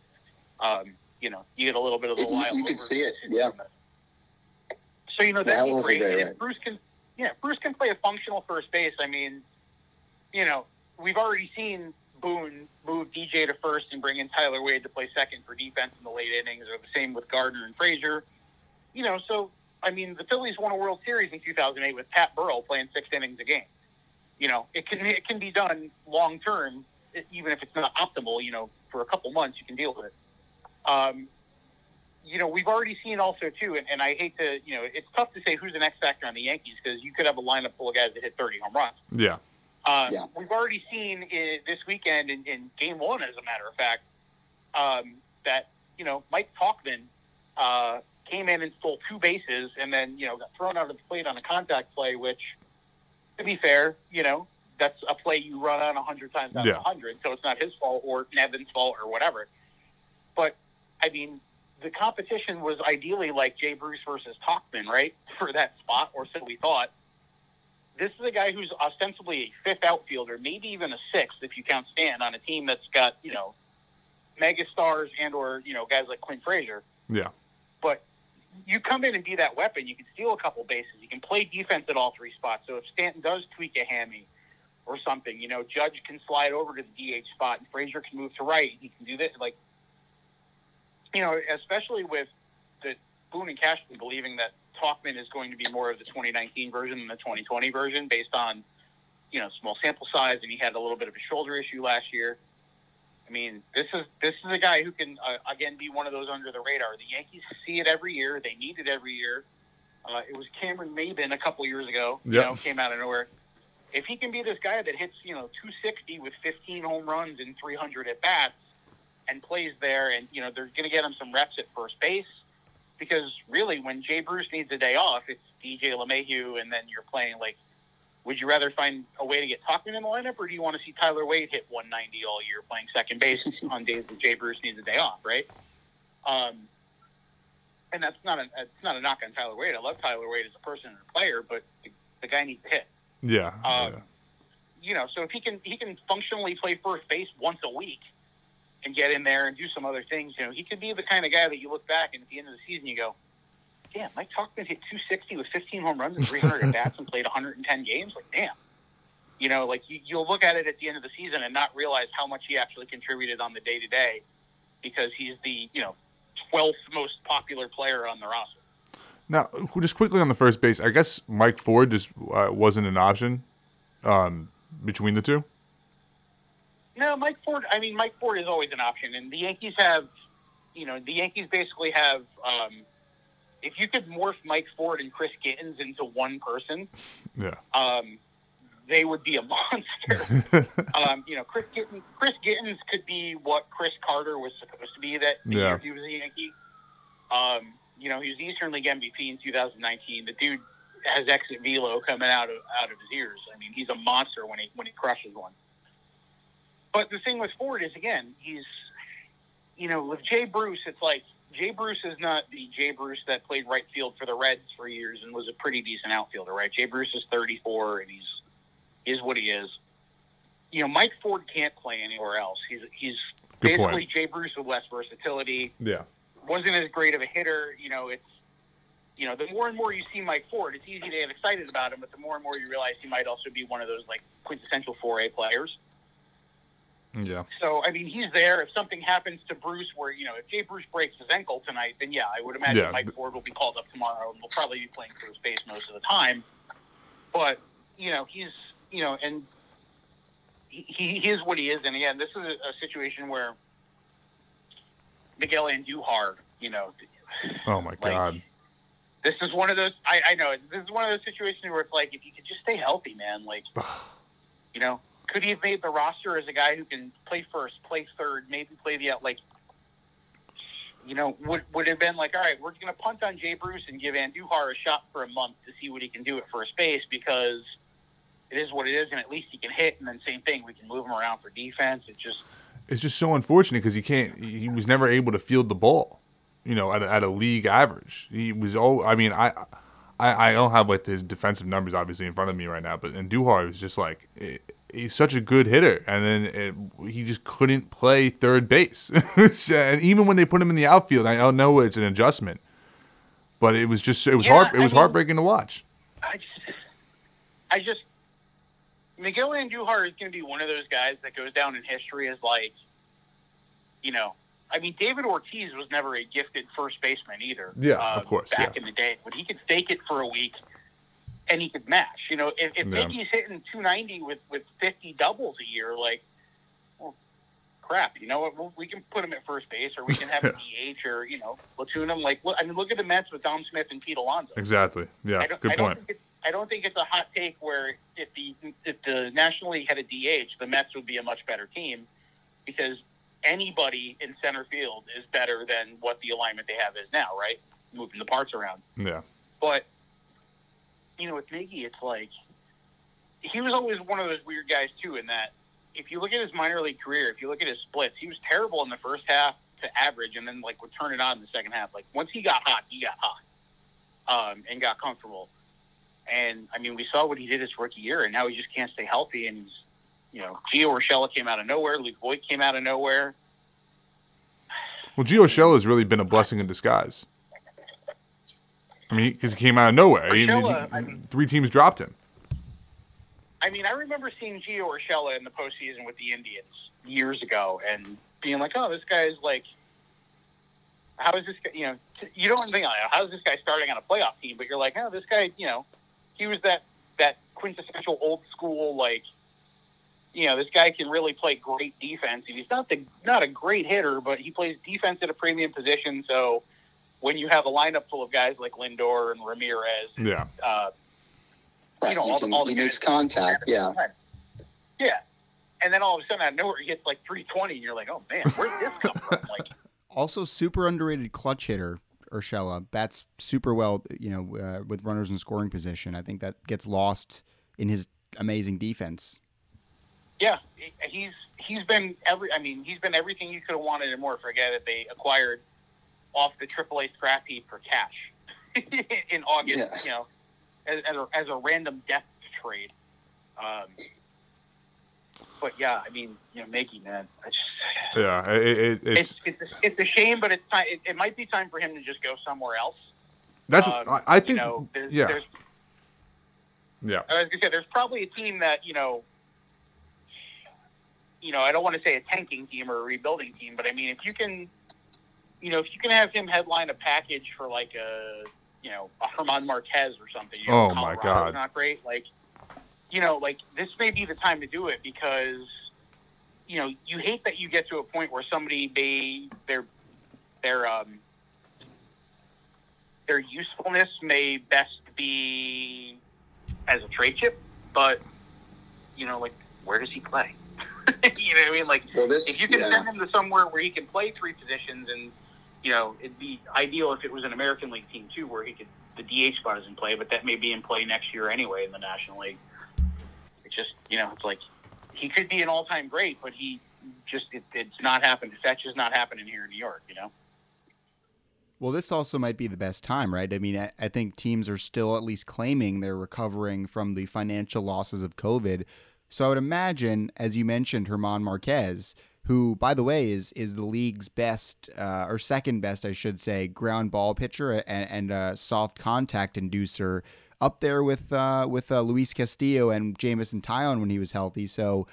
Um, you know, you get a little bit of the You- you can see it, yeah. So you know Yeah, that'd that be was great. very right. Bruce can, yeah, Bruce can play a functional first base. I mean, you know, we've already seen Boone move DJ to first and bring in Tyler Wade to play second for defense in the late innings, or the same with Gardner and Frazier. You know, so I mean, the Phillies won a World Series in 2008 with Pat Burrell playing six innings a game. You know, it can it can be done long term, even if it's not optimal. You know, for a couple months you can deal with it. Um, you know, we've already seen also too, and, and I hate to, you know, it's tough to say who's an X factor on the Yankees because you could have a lineup full of guys that hit 30 home runs. Yeah. Um, Yeah. We've already seen i this weekend in, in game one, as a matter of fact, um, that, you know, Mike Tauchman uh, came in and stole two bases and then, you know, got thrown out of the plate on a contact play, which, to be fair, you know, that's a play you run on a hundred times out Yeah. of a hundred, so it's not his fault or Nevin's fault or whatever. But I mean, the competition was ideally like Jay Bruce versus Tauchman, right, for that spot, or so we thought. This is a guy who's ostensibly a fifth outfielder, maybe even a sixth if you count Stan on a team that's got you know mega stars and or you know guys like Clint Frazier. Yeah. But you come in and be that weapon. You can steal a couple bases. You can play defense at all three spots. So if Stanton does tweak a hammy or something, you know, Judge can slide over to the DH spot and Frazier can move to right. He can do this. Like, you know, especially with the Boone and Cashman believing that Tauchman is going to be more of the 2019 version than the 2020 version based on, you know, small sample size and he had a little bit of a shoulder issue last year. I mean, this is this is a guy who can uh, again be one of those under the radar. The Yankees see it every year; they need it every year. Uh, it was Cameron Maybin a couple years ago. You know, came out of nowhere. If he can be this guy that hits you know 260 with 15 home runs and 300 at bats, and plays there, and you know they're going to get him some reps at first base, because really when Jay Bruce needs a day off, it's DJ LeMahieu, and then you're playing like would you rather find a way to get Tauchman in the lineup, or do you want to see Tyler Wade hit 190 all year playing second base on days that Jay Bruce needs a day off, right? Um, and that's not a it's not a knock on Tyler Wade. I love Tyler Wade as a person and a player, but the, the guy needs to hit. Yeah. Um, yeah. You know, so if he can he can functionally play first base once a week and get in there and do some other things, you know, he could be the kind of guy that you look back and at the end of the season you go, damn, Mike Tauchman hit 260 with 15 home runs and 300 at bats and played 110 games. Like, damn. You know, like you, you'll look at it at the end of the season and not realize how much he actually contributed on the day to day because he's the, you know, 12th most popular player on the roster. Now, just quickly on the first base, I guess Mike Ford just uh, wasn't an option um, between the two. No, Mike Ford. I mean, Mike Ford is always an option, and the Yankees have, you know, the Yankees basically have. Um, if you could morph Mike Ford and Chris Gittens into one person, Yeah. um, they would be a monster. um, you know, Chris Gittens, Chris Gittens could be what Chris Carter was supposed to be that Yeah. year he was a Yankee. Um, you know, he was the Eastern League MVP in 2019. The dude has exit velo coming out of out of his ears. I mean, he's a monster when he when he crushes one. But the thing with Ford is again, he's you know, with Jay Bruce, it's like Jay Bruce is not the Jay Bruce that played right field for the Reds for years and was a pretty decent outfielder, right? Jay Bruce is 34 and he's is what he is. You know, Mike Ford can't play anywhere else. He's he's Good basically point. Jay Bruce with less versatility. Yeah. Wasn't as great of a hitter. You know, it's you know, the more and more you see Mike Ford, it's easy to get excited about him, but the more and more you realize he might also be one of those like quintessential 4A players. Yeah. So I mean, he's there. If something happens to Bruce, where you know, if Jay Bruce breaks his ankle tonight, then yeah, I would imagine Yeah. Mike Ford will be called up tomorrow and will probably be playing first base most of the time. But you know, he's you know, and he, he is what he is. And again, this is a, a situation where Miguel and Andujar, you know, Oh my Like, God. this is one of those. I, I know this is one of those situations where it's like, if you could just stay healthy, man, like you know, could he have made the roster as a guy who can play first, play third, maybe play the? Like, you know, would would have been like, all right, we're going to punt on Jay Bruce and give Andujar a shot for a month to see what he can do at first base because it is what it is, and at least he can hit. And then same thing, we can move him around for defense. It just It's just so unfortunate because he can't. He was never able to field the ball. You know, at a, at a league average, he was. Oh, I mean, I, I, I don't have like his defensive numbers obviously in front of me right now, but Andujar was just like eh, he's such a good hitter, and then it, he just couldn't play third base. and even when they put him in the outfield, I don't know it's an adjustment, but it was just it was Yeah, heart it I was mean- heartbreaking to watch. I just, I just, Miguel Andujar is going to be one of those guys that goes down in history as like, you know, I mean, David Ortiz was never a gifted first baseman either. Yeah, uh, of course, Back yeah. in the day, but he could fake it for a week, and he could mash. You know, if, if Yeah. Miggy's hitting 290 with with 50 doubles a year, like, well, crap. You know what? We'll, can put him at first base, or we can have a DH, or you know, platoon him. Like, look, I mean, look at the Mets with Dom Smith and Pete Alonso. Exactly. Yeah. I don't, Good I point. I don't think it's a hot take where if the if the National League had a DH, the Mets would be a much better team because anybody in center field is better than what the alignment they have is now, right? Moving the parts around. Yeah. But you know, with Miggy, it's like he was always one of those weird guys too. In that, if you look at his minor league career, if you look at his splits, he was terrible in the first half to average, and then like would turn it on in the second half. Like once he got hot, he got hot, um, and got comfortable. And I mean, we saw what he did his rookie year, and now he just can't stay healthy. And he's, you know, Gio Urshela came out of nowhere. Luke Voit came out of nowhere. Well, Gio Urshela has really been a blessing in disguise. I mean, because he came out of nowhere. Urshela, he- I mean- three teams dropped him. I mean, I remember seeing Gio Urshela in the postseason with the Indians years ago, and being like, "Oh, this guy's like, how is this guy? You know, you don't think, like, how is this guy starting on a playoff team? But you're like, oh, this guy, you know, he was that that quintessential old school like." You know, this guy can really play great defense. And he's not the not a great hitter, but he plays defense at a premium position. So, when you have a lineup full of guys like Lindor and Ramirez, Yeah. uh, Right, know, he, all the- can- all the makes contact. Yeah. Yeah. And then all of a sudden out of nowhere he gets like 320 and you're like, oh man, where'd this come from? Like, Also, super underrated clutch hitter Urshela bats super well. You know, uh, with runners in scoring position. I think that gets lost in his amazing defense. yeah, he's he's been every. I mean, he's been everything you could have wanted and more for a guy that they acquired off the AAA scrap heap for cash in August. Yeah. You know, as, as, a, as a random depth trade. Um, but yeah, I mean, you know, making that. I just, Yeah. It, it, it's it's it's a, it's a shame, but it's time. It, it might be time for him to just go somewhere else. that's. Um, I, I think. you know, there's, yeah. there's yeah. I was gonna say there's probably a team that you know, you know, I don't want to say a tanking team or a rebuilding team, but I mean, if you can, you know, if you can have him headline a package for like a, you know, a Germán Márquez or something. You know, Oh, my God. Not great. Like, you know, like this may be the time to do it because, you know, you hate that you get to a point where somebody may their their um their usefulness may best be as a trade chip, but you know, like where does he play? you know what I mean? Like Well, this. if you can yeah. send him to somewhere where he can play three positions, and you know, it'd be ideal if it was an American League team too, where he could the DH spot is in play, but that may be in play next year anyway in the National League. It's just you know, it's like he could be an all-time great, but he just it, it's not happening. That's just not happening here in New York. You know. Well, this also might be the best time, right? I mean, I, I think teams are still at least claiming they're recovering from the financial losses of COVID. So I would imagine, as you mentioned, Germán Márquez, who, by the way, is is the league's best uh, or second best, I should say, ground ball pitcher and, and a soft contact inducer, up there with uh, with uh, Luis Castillo and Jameson Taillon when he was healthy. So,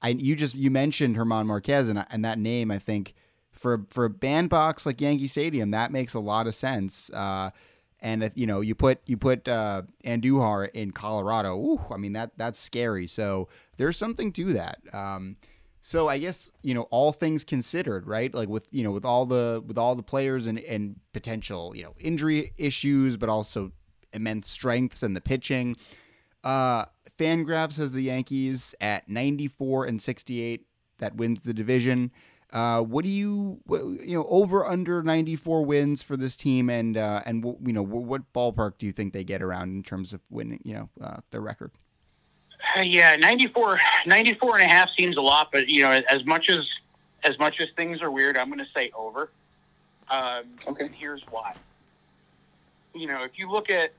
I you just you mentioned Germán Márquez and and that name, I think for for a bandbox like Yankee Stadium, that makes a lot of sense. Uh, and if, you know, you put you put uh, Andujar in Colorado. Ooh, I mean that that's scary. So there's something to that. Um, so I guess you know, all things considered, right? Like with you know, with all the with all the players and and potential you know injury issues, but also immense strengths and the pitching. Uh, Fangraphs has the Yankees at 94 and 68. That wins the division. Uh, what do you, you know, over under 94 wins for this team, and uh, and you know, what ballpark do you think they get around in terms of winning, you know, uh, their record? Uh, yeah, 94, 94 and a half seems a lot, but you know, as much as as much as things are weird, I'm going to say over. Um, Okay. And here's why. You know, if you look at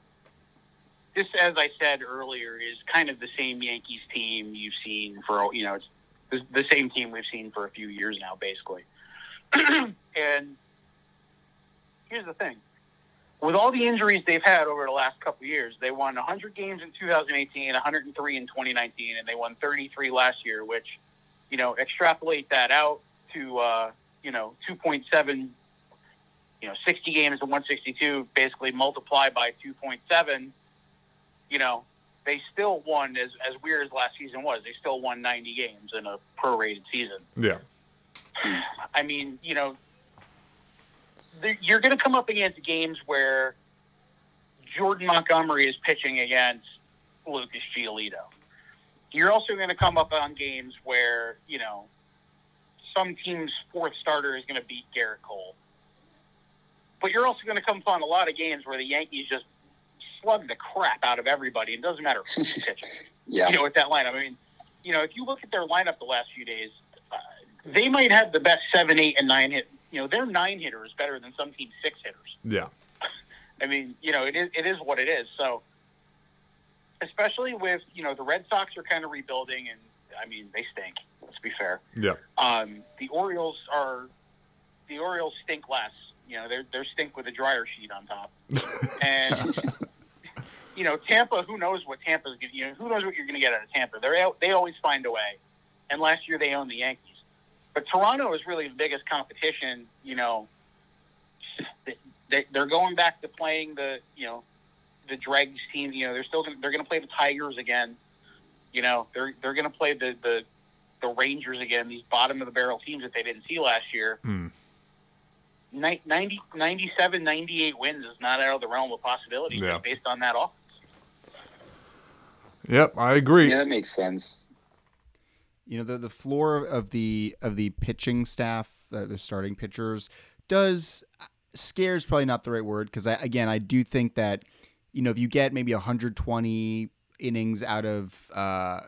this, as I said earlier, is kind of the same Yankees team you've seen for you know, it's the, the same team we've seen for a few years now, basically. and here's the thing: with all the injuries they've had over the last couple of years, they won 100 games in 2018, 103 in 2019, and they won 33 last year. Which, you know, extrapolate that out to uh, you know 2.7, you know, 60 games to 162, basically multiply by 2.7. You know, they still won as as weird as last season was. They still won 90 games in a prorated season. Yeah. I mean, you know, the- you're going to come up against games where Jordan Montgomery is pitching against Lucas Giolito. You're also going to come up on games where, you know, some team's fourth starter is going to beat Gerrit Cole. But you're also going to come upon a lot of games where the Yankees just slug the crap out of everybody. It doesn't matter who's pitching. Yeah. You know, with that lineup. I mean, you know, if you look at their lineup the last few days, uh, they might have the best seven, eight, and nine hit. You know, their nine hitter is better than some teams' six hitters. Yeah. I mean, you know, it is it is what it is. So, especially with you know the Red Sox are kind of rebuilding, and I mean they stink. Let's be fair. Yeah. Um, the Orioles are the Orioles stink less. You know, they're they're stink with a dryer sheet on top, and you know Tampa. Who knows what Tampa's going? You know, who knows what you're going to get out of Tampa? They they always find a way. And last year they owned the Yankees, but Toronto is really the biggest competition. You know, they, they're going back to playing the you know the dregs team. You know, they're still gonna, they're going to play the Tigers again. You know, they're they're going to play the the the Rangers again. These bottom of the barrel teams that they didn't see last year. Hmm. Ni- 90, 97, 98 wins is not out of the realm of possibility Yeah. based on that offense. Yep, I agree. Yeah, that makes sense. You know the the floor of the of the pitching staff, uh, the starting pitchers, does scares probably not the right word because again I do think that you know if you get maybe 120 innings out of uh,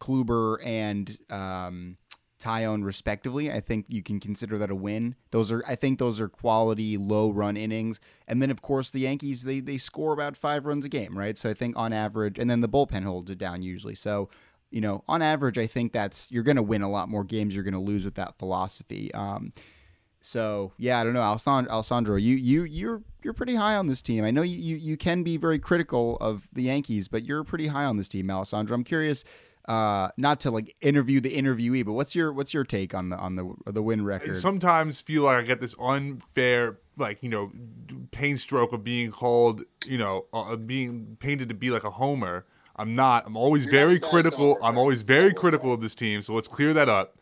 Kluber and um, Taillon respectively, I think you can consider that a win. Those are I think those are quality low run innings, and then of course the Yankees they they score about five runs a game, right? So I think on average, and then the bullpen holds it down usually. So you know, on average, I think that's you're going to win a lot more games. You're going to lose with that philosophy. Um, so yeah, I don't know, Alessandro. Alessandro, you you you're you're pretty high on this team. I know you, you you can be very critical of the Yankees, but you're pretty high on this team, Alessandro. I'm curious, uh, not to like interview the interviewee, but what's your what's your take on the on the the win I record? sometimes feel like I get this unfair, like you know, pain stroke of being called, you know, uh, being painted to be like a homer. I'm not. I'm always You're very critical. I'm always very critical of this team. So let's clear that up.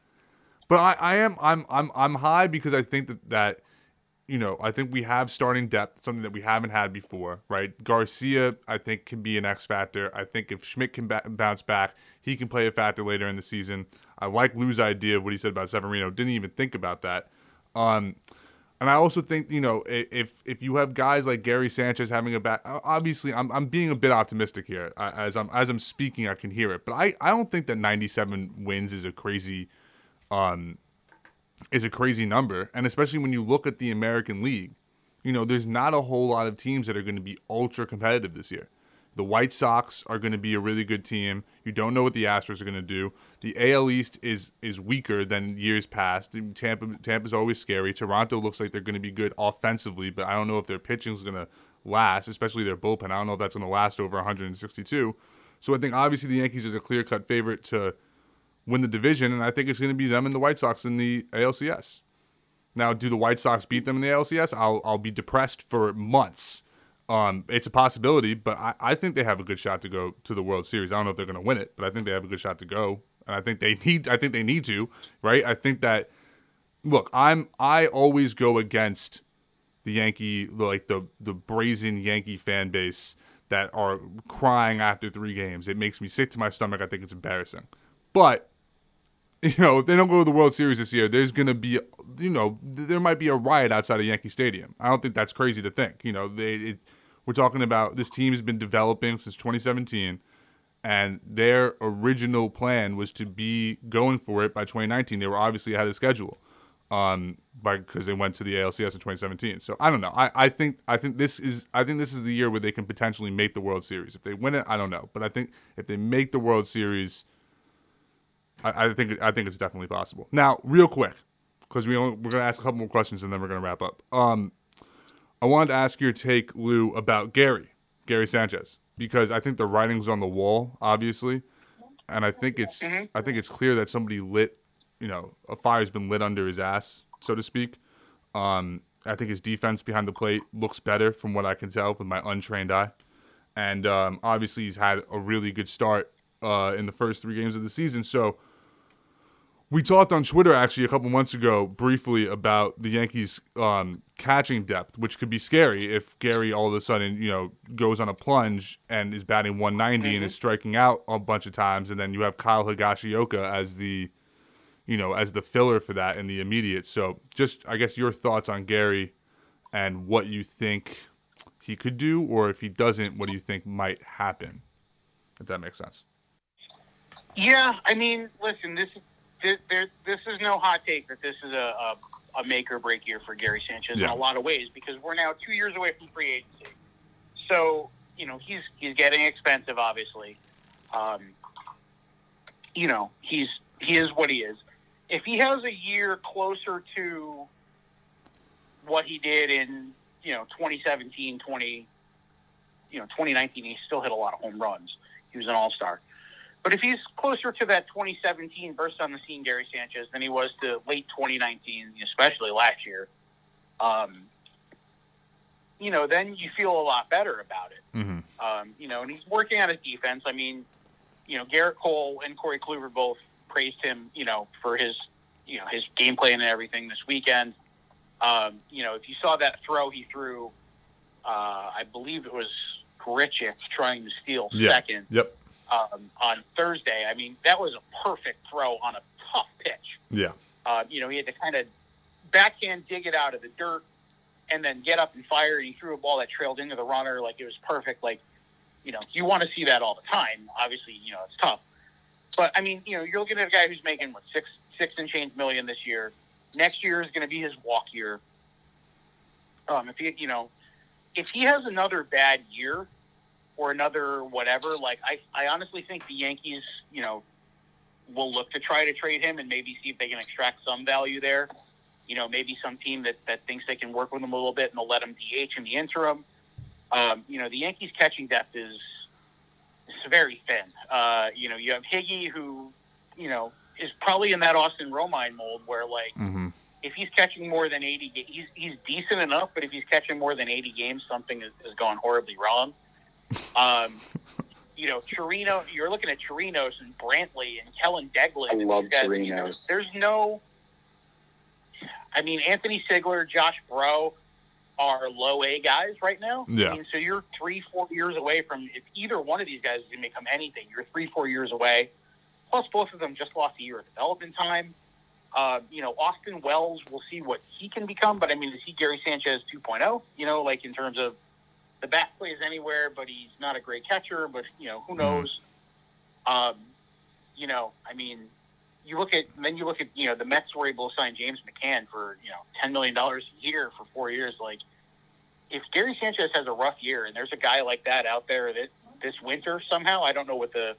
But I, I am. I'm. I'm. I'm high because I think that that. You know, I think we have starting depth, something that we haven't had before, right? Garcia, I think, can be an X factor. I think if Schmidt can ba- bounce back, he can play a factor later in the season. I like Lou's idea of what he said about Severino. Didn't even think about that. Um, and I also think you know if if you have guys like Gary Sanchez having a bad, obviously I'm, I'm being a bit optimistic here as I'm as I'm speaking I can hear it, but I, I don't think that 97 wins is a crazy um is a crazy number, and especially when you look at the American League, you know there's not a whole lot of teams that are going to be ultra competitive this year. The White Sox are going to be a really good team. You don't know what the Astros are going to do. The AL East is is weaker than years past. Tampa Tampa's always scary. Toronto looks like they're going to be good offensively, but I don't know if their pitching is going to last, especially their bullpen. I don't know if that's going to last over 162. So I think obviously the Yankees are the clear cut favorite to win the division, and I think it's going to be them and the White Sox in the ALCS. Now, do the White Sox beat them in the ALCS? I'll I'll be depressed for months. Um, it's a possibility, but I, I think they have a good shot to go to the World Series. I don't know if they're going to win it, but I think they have a good shot to go, and I think they need. I think they need to, right? I think that. Look, I'm. I always go against the Yankee, like the the brazen Yankee fan base that are crying after three games. It makes me sick to my stomach. I think it's embarrassing, but you know, if they don't go to the World Series this year, there's going to be, you know, there might be a riot outside of Yankee Stadium. I don't think that's crazy to think. You know, they, it, we're talking about this team has been developing since 2017, and their original plan was to be going for it by 2019. They were obviously ahead of schedule, um, by because they went to the ALCS in 2017. So I don't know. I, I think I think this is I think this is the year where they can potentially make the World Series. If they win it, I don't know, but I think if they make the World Series. I, I think I think it's definitely possible. Now, real quick, because we only, we're gonna ask a couple more questions and then we're gonna wrap up. Um, I wanted to ask your take, Lou, about Gary, Gary Sanchez, because I think the writing's on the wall, obviously, and I think it's I think it's clear that somebody lit, you know, a fire's been lit under his ass, so to speak. Um, I think his defense behind the plate looks better from what I can tell with my untrained eye, and um, obviously he's had a really good start uh, in the first three games of the season. So we talked on Twitter actually a couple months ago briefly about the Yankees' um, catching depth, which could be scary if Gary all of a sudden you know goes on a plunge and is batting 190 and is striking out a bunch of times, and then you have Kyle Higashioka as the you know as the filler for that in the immediate. So just I guess your thoughts on Gary and what you think he could do, or if he doesn't, what do you think might happen? If that makes sense. Yeah, I mean, listen, this this, there, this is no hot take that this is a, a, a make or break year for Gary Sanchez Yeah. in a lot of ways because we're now two years away from free agency. So you know he's he's getting expensive, obviously. Um, you know he's he is what he is. If he has a year closer to what he did in you know 2017, 20 you know 2019, he still hit a lot of home runs. He was an all star. But if he's closer to that 2017 burst on the scene, Gary Sanchez, than he was to late 2019, especially last year, um, you know, then you feel a lot better about it. Mm-hmm. Um, you know, and he's working on his defense. I mean, you know, Gerrit Cole and Corey Kluber both praised him, you know, for his, you know, his gameplay and everything this weekend. Um, you know, if you saw that throw he threw, uh, I believe it was Grichuk trying to steal Yeah. second Yep. Um, on Thursday. I mean, that was a perfect throw on a tough pitch. Yeah. Uh, you know, he had to kind of backhand dig it out of the dirt and then get up and fire. And he threw a ball that trailed into the runner like it was perfect. Like, you know, you want to see that all the time. Obviously, you know, it's tough. But I mean, you know, you're looking at a guy who's making what six six and change million this year. Next year is going to be his walk year. Um, if he, you know, if he has another bad year or another whatever, like I, I honestly think the Yankees, you know, will look to try to trade him and maybe see if they can extract some value there. You know, maybe some team that, that thinks they can work with him a little bit and they'll let him DH in the interim. Um, you know, the Yankees catching depth is, is very thin. Uh, you know, you have Higgy who, you know, is probably in that Austin Romine mold where like Mm-hmm. if he's catching more than 80 ga- he's he's decent enough but if he's catching more than 80 games something has, has gone horribly wrong um you know Chirino you're looking at Chirinos and Brantley and Kellin Deglan I and love guys, Chirinos. you know, there's no I mean Anthony Seigler Josh Breaux are low A guys right now Yeah. I mean so you're 3 4 years away from if either one of these guys is going to become anything you're 3 4 years away plus both of them just lost a year of development time uh, you know, Austin Wells, we'll see what he can become. But I mean, is he Gary Sanchez 2.0? You know, like in terms of the bat plays anywhere, but he's not a great catcher. But you know, who knows? Um, you know, I mean, you look at then you look at you know the Mets were able to sign James McCann for you know ten million dollars a year for four years. Like, if Gary Sanchez has a rough year and there's a guy like that out there that this winter somehow, I don't know what the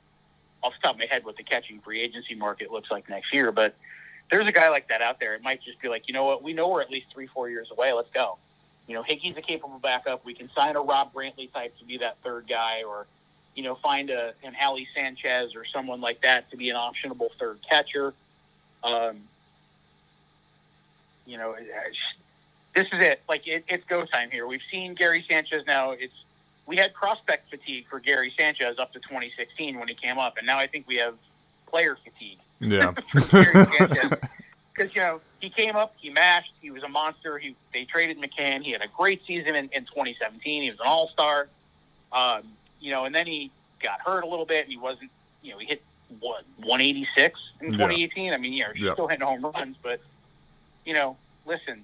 off the top of my head what the catching free agency market looks like next year, but there's a guy like that out there, it might just be like, you know what, we know we're at least three, four years away. Let's go. You know, Hickey's a capable backup. We can sign a Rob Brantley type to be that third guy, or you know, find a an Ali Sanchez or someone like that to be an optionable third catcher. Um, you know, this is it. Like it, it's go time here. We've seen Gary Sanchez now. It's we had prospect fatigue for Gary Sanchez up to 2016 when he came up, and now I think we have player fatigue Yeah. because you know he came up, he mashed, he was a monster. He they traded McCann. He had a great season in, in 2017. He was an All Star. Um, you know, and then he got hurt a little bit, and he wasn't. You know, he hit what 186 in Yeah. 2018. I mean, yeah, he's Yeah. still hitting home runs, but you know, listen.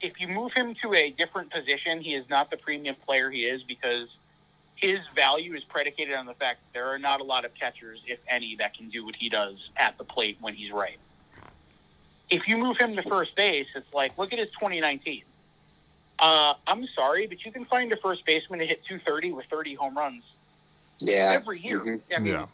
If you move him to a different position, he is not the premium player he is because his value is predicated on the fact that there are not a lot of catchers, if any, that can do what he does at the plate when he's right. If you move him to first base, it's like, look at his 2019. Uh, I'm sorry, but you can find a first baseman to hit 230 with 30 home runs Yeah. every year. Mhm. I mean, Yeah.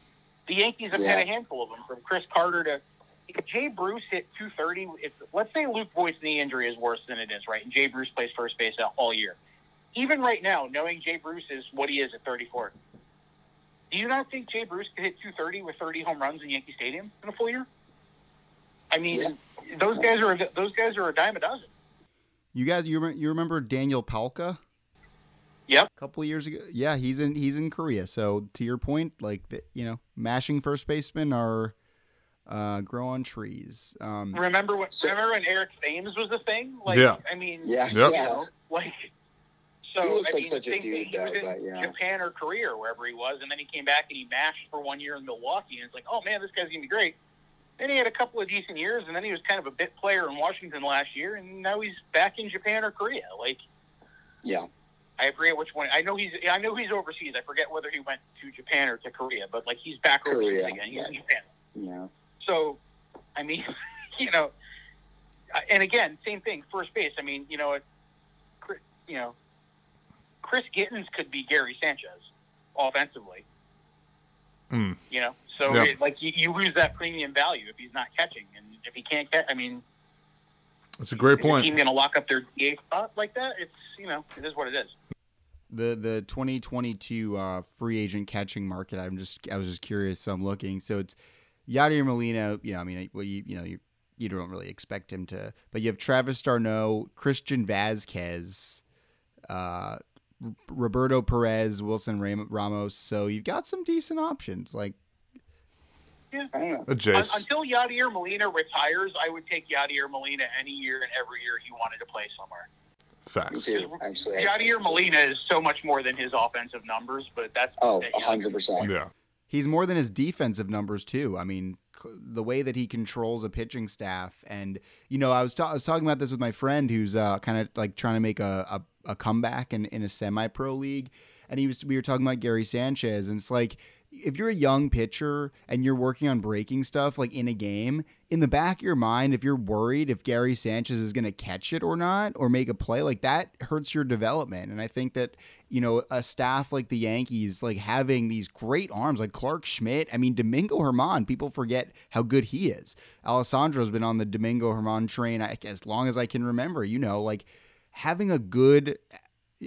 the Yankees have Yeah. had a handful of them, from Chris Carter to if Jay Bruce hit 230. If let's say Luke Voit's knee injury is worse than it is, right? And Jay Bruce plays first base all year. Even right now, knowing Jay Bruce is what he is at 34, do you not think Jay Bruce could hit 230 with 30 home runs in Yankee Stadium in a full year? I mean, Yeah. those guys are those guys are a dime a dozen. You guys, you remember, you remember Daniel Palka? Yep. A couple of years ago, yeah, he's in he's in Korea. So to your point, like the, you know, mashing first basemen are uh, grow on trees. Um, Remember when So- remember when Eric Thames was a thing? Like, Yeah. I mean, Yeah. Yep. you Yeah. know, like so He looks I like mean, such a dude, thing, he was though, in but, yeah. Japan or Korea or wherever he was, and then he came back and he mashed for one year in Milwaukee, and it's like, oh man, this guy's gonna be great. Then he had a couple of decent years, and then he was kind of a bit player in Washington last year, and now he's back in Japan or Korea. Like, Yeah. I forget which one. I know he's I know he's overseas. I forget whether he went to Japan or to Korea, but like he's back overseas Korea, again. He's yeah. in Japan. Yeah. So, I mean, you know, and again, same thing. First base. I mean, you know, it, Chris- you know, Chris Gittens could be Gary Sanchez offensively. Hmm. You know, so Yeah. it, like you, you lose that premium value if he's not catching, and if he can't catch, I mean, That's a great is the point. team going to lock up their DA spot like that? It's you know, it is what it is. The the 2022 uh, free agent catching market. I'm just I was just curious, so I'm looking. So it's Yadier Molina. You know, I mean, well, you you know you you don't really expect him to, but you have Travis d'Arnaud, Christian Vázquez, uh, Roberto Perez, Wilson Ramos. So you've got some decent options. Like I don't know. A Jace. until Yadier Molina retires, I would take Yadier Molina any year and every year he wanted to play somewhere. Me Facts. too, actually. Yadier Molina is so much more than his offensive numbers, but that's Oh, that- 100%. Yeah. he's more than his defensive numbers too. I mean, the way that he controls a pitching staff, and you know, I was ta- I was talking about this with my friend who's uh, kind of like trying to make a, a, a comeback in, in a semi pro league, and he was we were talking about Gary Sanchez, and it's like if you're a young pitcher and you're working on breaking stuff like in a game, in the back of your mind, if you're worried if Gary Sanchez is going to catch it or not or make a play, like that hurts your development. And I think that, you know, a staff like the Yankees, like having these great arms like Clarke Schmidt, I mean, Domingo Germán, people forget how good he is. Alessandro's been on the Domingo Germán train as long as I can remember, you know, like having a good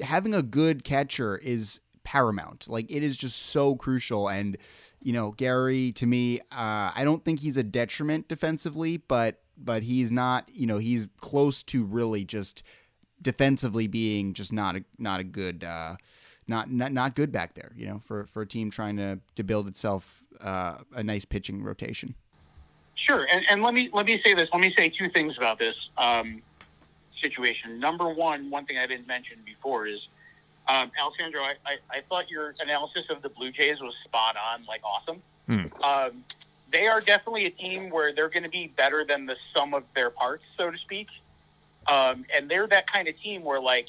having a good catcher is paramount. Like it is just so crucial. And you know, Gary to me, uh, I don't think he's a detriment defensively, but but he's not. You know, he's close to really just defensively being just not a not a good. Uh, not, not not good back there, you know, for, for a team trying to, to build itself uh, a nice pitching rotation. Sure, and, and let me let me say this. Let me say two things about this um, situation. Number one, one thing I didn't mention before is, um, Alessandro. I, I, I thought your analysis of the Blue Jays was spot on, like awesome. Hmm. Um, they are definitely a team where they're going to be better than the sum of their parts, so to speak. Um, and they're that kind of team where, like,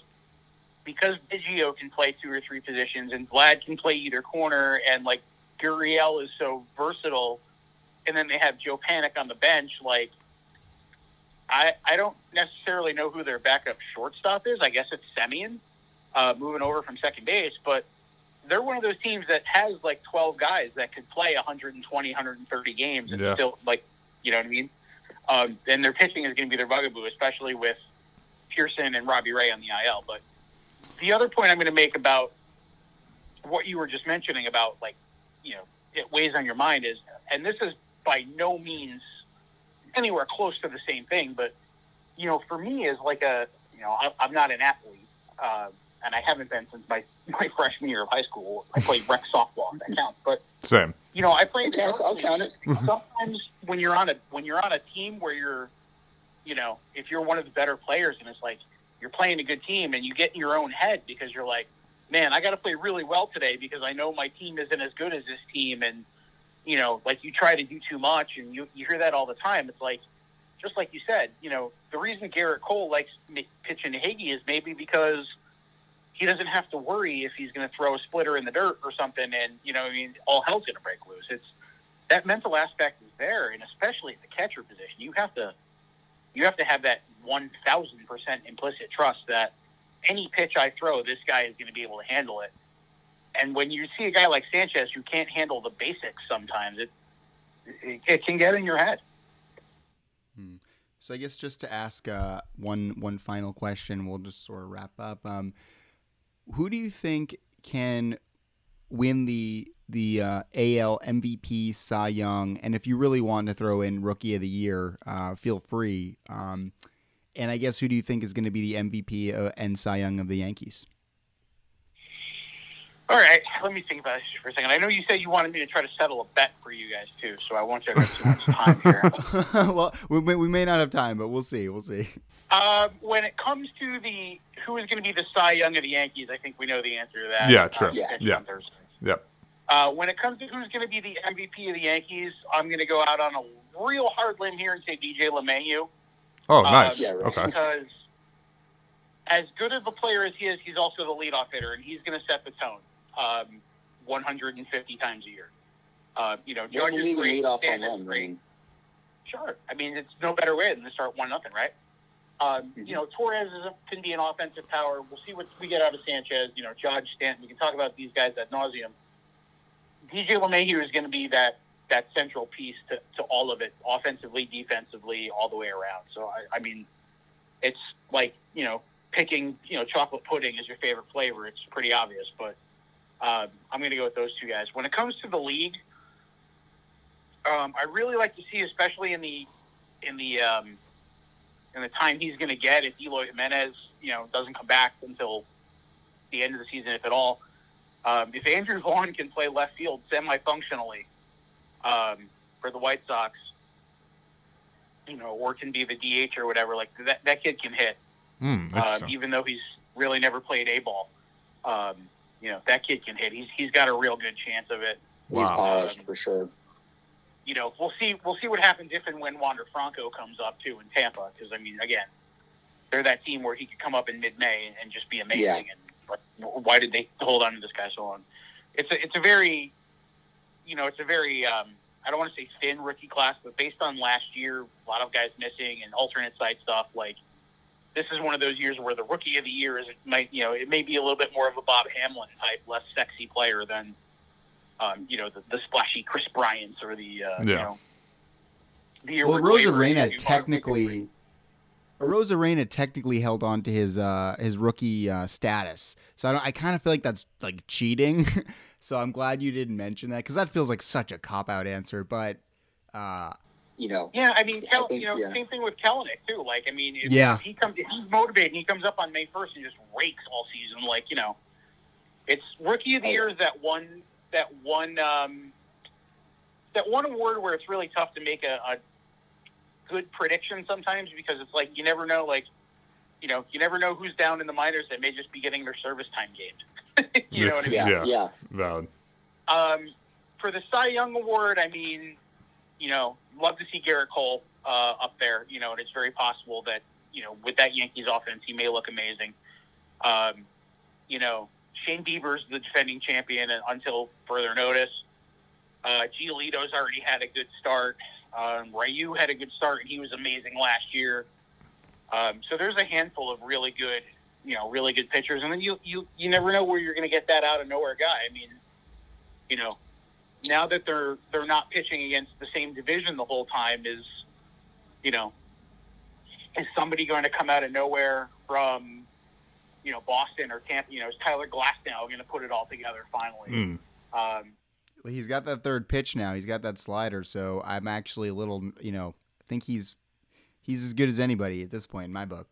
because Biggio can play two or three positions and Vlad can play either corner, and like Gurriel is so versatile and then they have Joe Panik on the bench. Like, I I don't necessarily know who their backup shortstop is. I guess it's Semien, uh, moving over from second base, but they're one of those teams that has like 12 guys that could play 120, 130 games and Yeah. still like, you know what I mean? Um, and their pitching is going to be their bugaboo, especially with Pearson and Robbie Ray on the IL. But the other point I'm going to make about what you were just mentioning about like, you know, it weighs on your mind is, and this is by no means anywhere close to the same thing, but you know, for me is like a, you know, I, I'm not an athlete, uh, and I haven't been since my my freshman year of high school. I played rec softball, if that counts. But Same. you know, I played. It counts. I'll count it. Mm-hmm. Sometimes when you're on a when you're on a team where you're, you know, if you're one of the better players, and it's like you're playing a good team, and you get in your own head because you're like, man, I got to play really well today because I know my team isn't as good as this team, and you know, like you try to do too much, and you you hear that all the time. It's like, just like you said, you know, the reason Gerrit Cole likes pitching to Higgy is maybe because he doesn't have to worry if he's going to throw a splitter in the dirt or something, and you know, I mean, all hell's going to break loose. It's that mental aspect is there, and especially at the catcher position, you have to you have to have that one thousand percent implicit trust that any pitch I throw, this guy is going to be able to handle it. And when you see a guy like Sanchez who can't handle the basics, sometimes it it, it can get in your head. So I guess just to ask uh, one one final question, we'll just sort of wrap up. Um, who do you think can win the the uh, AL MVP, Cy Young, and if you really want to throw in Rookie of the Year, uh, feel free. Um, and I guess who do you think is going to be the MVP uh, and Cy Young of the Yankees? All right, let me think about this for a second. I know you said you wanted me to try to settle a bet for you guys too, so I won't take too much time here. well, we may, we may not have time, but we'll see. We'll see. Uh, when it comes to the who is going to be the Cy Young of the Yankees, I think we know the answer to that. Yeah, true. Uh, Yeah. Yeah. Yep. Uh, when it comes to who's going to be the MVP of the Yankees, I'm going to go out on a real hard limb here and say DJ LeMahieu. Oh, Uh, nice. yeah, right. Okay. Because as good of a player as he is, he's also the leadoff hitter, and he's going to set the tone um, 150 times a year. Uh, you know, Judge is great, leadoff Stanton's home great. Sure. I mean, it's no better way than to start one nothing, right? Um, Mhm. You know, Torres is a, can be an offensive power. We'll see what we get out of Sanchez. You know, Judge, Stanton. We can talk about these guys ad nauseum. DJ LeMahieu is going to be that that central piece to, to all of it, offensively, defensively, all the way around. So I, I mean, it's like you know, picking you know chocolate pudding is your favorite flavor. It's pretty obvious, but um, I'm going to go with those two guys. When it comes to the league, um, I really like to see, especially in the in the um, in the time he's going to get if Eloy Jimenez, you know, doesn't come back until the end of the season, if at all. Um, if Andrew Vaughn can play left field semi-functionally um, for the White Sox, you know, or can be the DH or whatever, like that, that kid can hit, Hmm, um, even though he's really never played A ball. Um, you know, that kid can hit. He's he's got a real good chance of it. he's Wow. polished for sure. you know, we'll see. We'll see what happens if and when Wander Franco comes up too in Tampa. Because I mean, again, they're that team where he could come up in mid-May and just be amazing. Yeah. And like, why did they hold on to this guy so long? It's a it's a very, you know, it's a very um, I don't want to say thin rookie class, but based on last year, a lot of guys missing and alternate site stuff. Like this is one of those years where the rookie of the year is might you know it may be a little bit more of a Bob Hamelin type, less sexy player than um, you know, the, the splashy Kris Bryants or the, uh, you Yeah. know, the Well, Uruguay Arozarena Rangers. technically, Arozarena technically held on to his uh, his rookie uh, status. So I, don't, I kind of feel like that's like cheating. so I'm glad you didn't mention that because that feels like such a cop out answer. But uh, You know, Yeah, I mean, I think, you know, yeah. same thing with Kelenic too. Like, I mean, if, Yeah. if he comes, if he's motivated, and he comes up on May first and just rakes all season. Like, you know, it's rookie of the Oh, year is that one, that one, um, that one award where it's really tough to make a, a good prediction sometimes because it's like you never know, like, you know, you never know who's down in the minors that may just be getting their service time games. you know what I mean? yeah, Yeah. yeah. Valid. Um, for the Cy Young Award, I mean, you know, love to see Gerrit Cole uh, up there. You know, and it's very possible that you know with that Yankees offense, he may look amazing. Um, you know, Shane Bieber's the defending champion until further notice. Uh, Giolito's already had a good start. Um, Ryu had a good start, and he was amazing last year. Um, so there's a handful of really good, you know, really good pitchers, and then you you you never know where you're going to get that out of nowhere guy. I mean, you know, now that they're they're not pitching against the same division the whole time, is you know, is somebody going to come out of nowhere from you know Boston or Tampa? You know, is Tyler Glass now going to put it all together finally? Hmm. Um, well, he's got that third pitch now. He's got that slider. So I'm actually a little, you know, I think he's he's as good as anybody at this point in my book.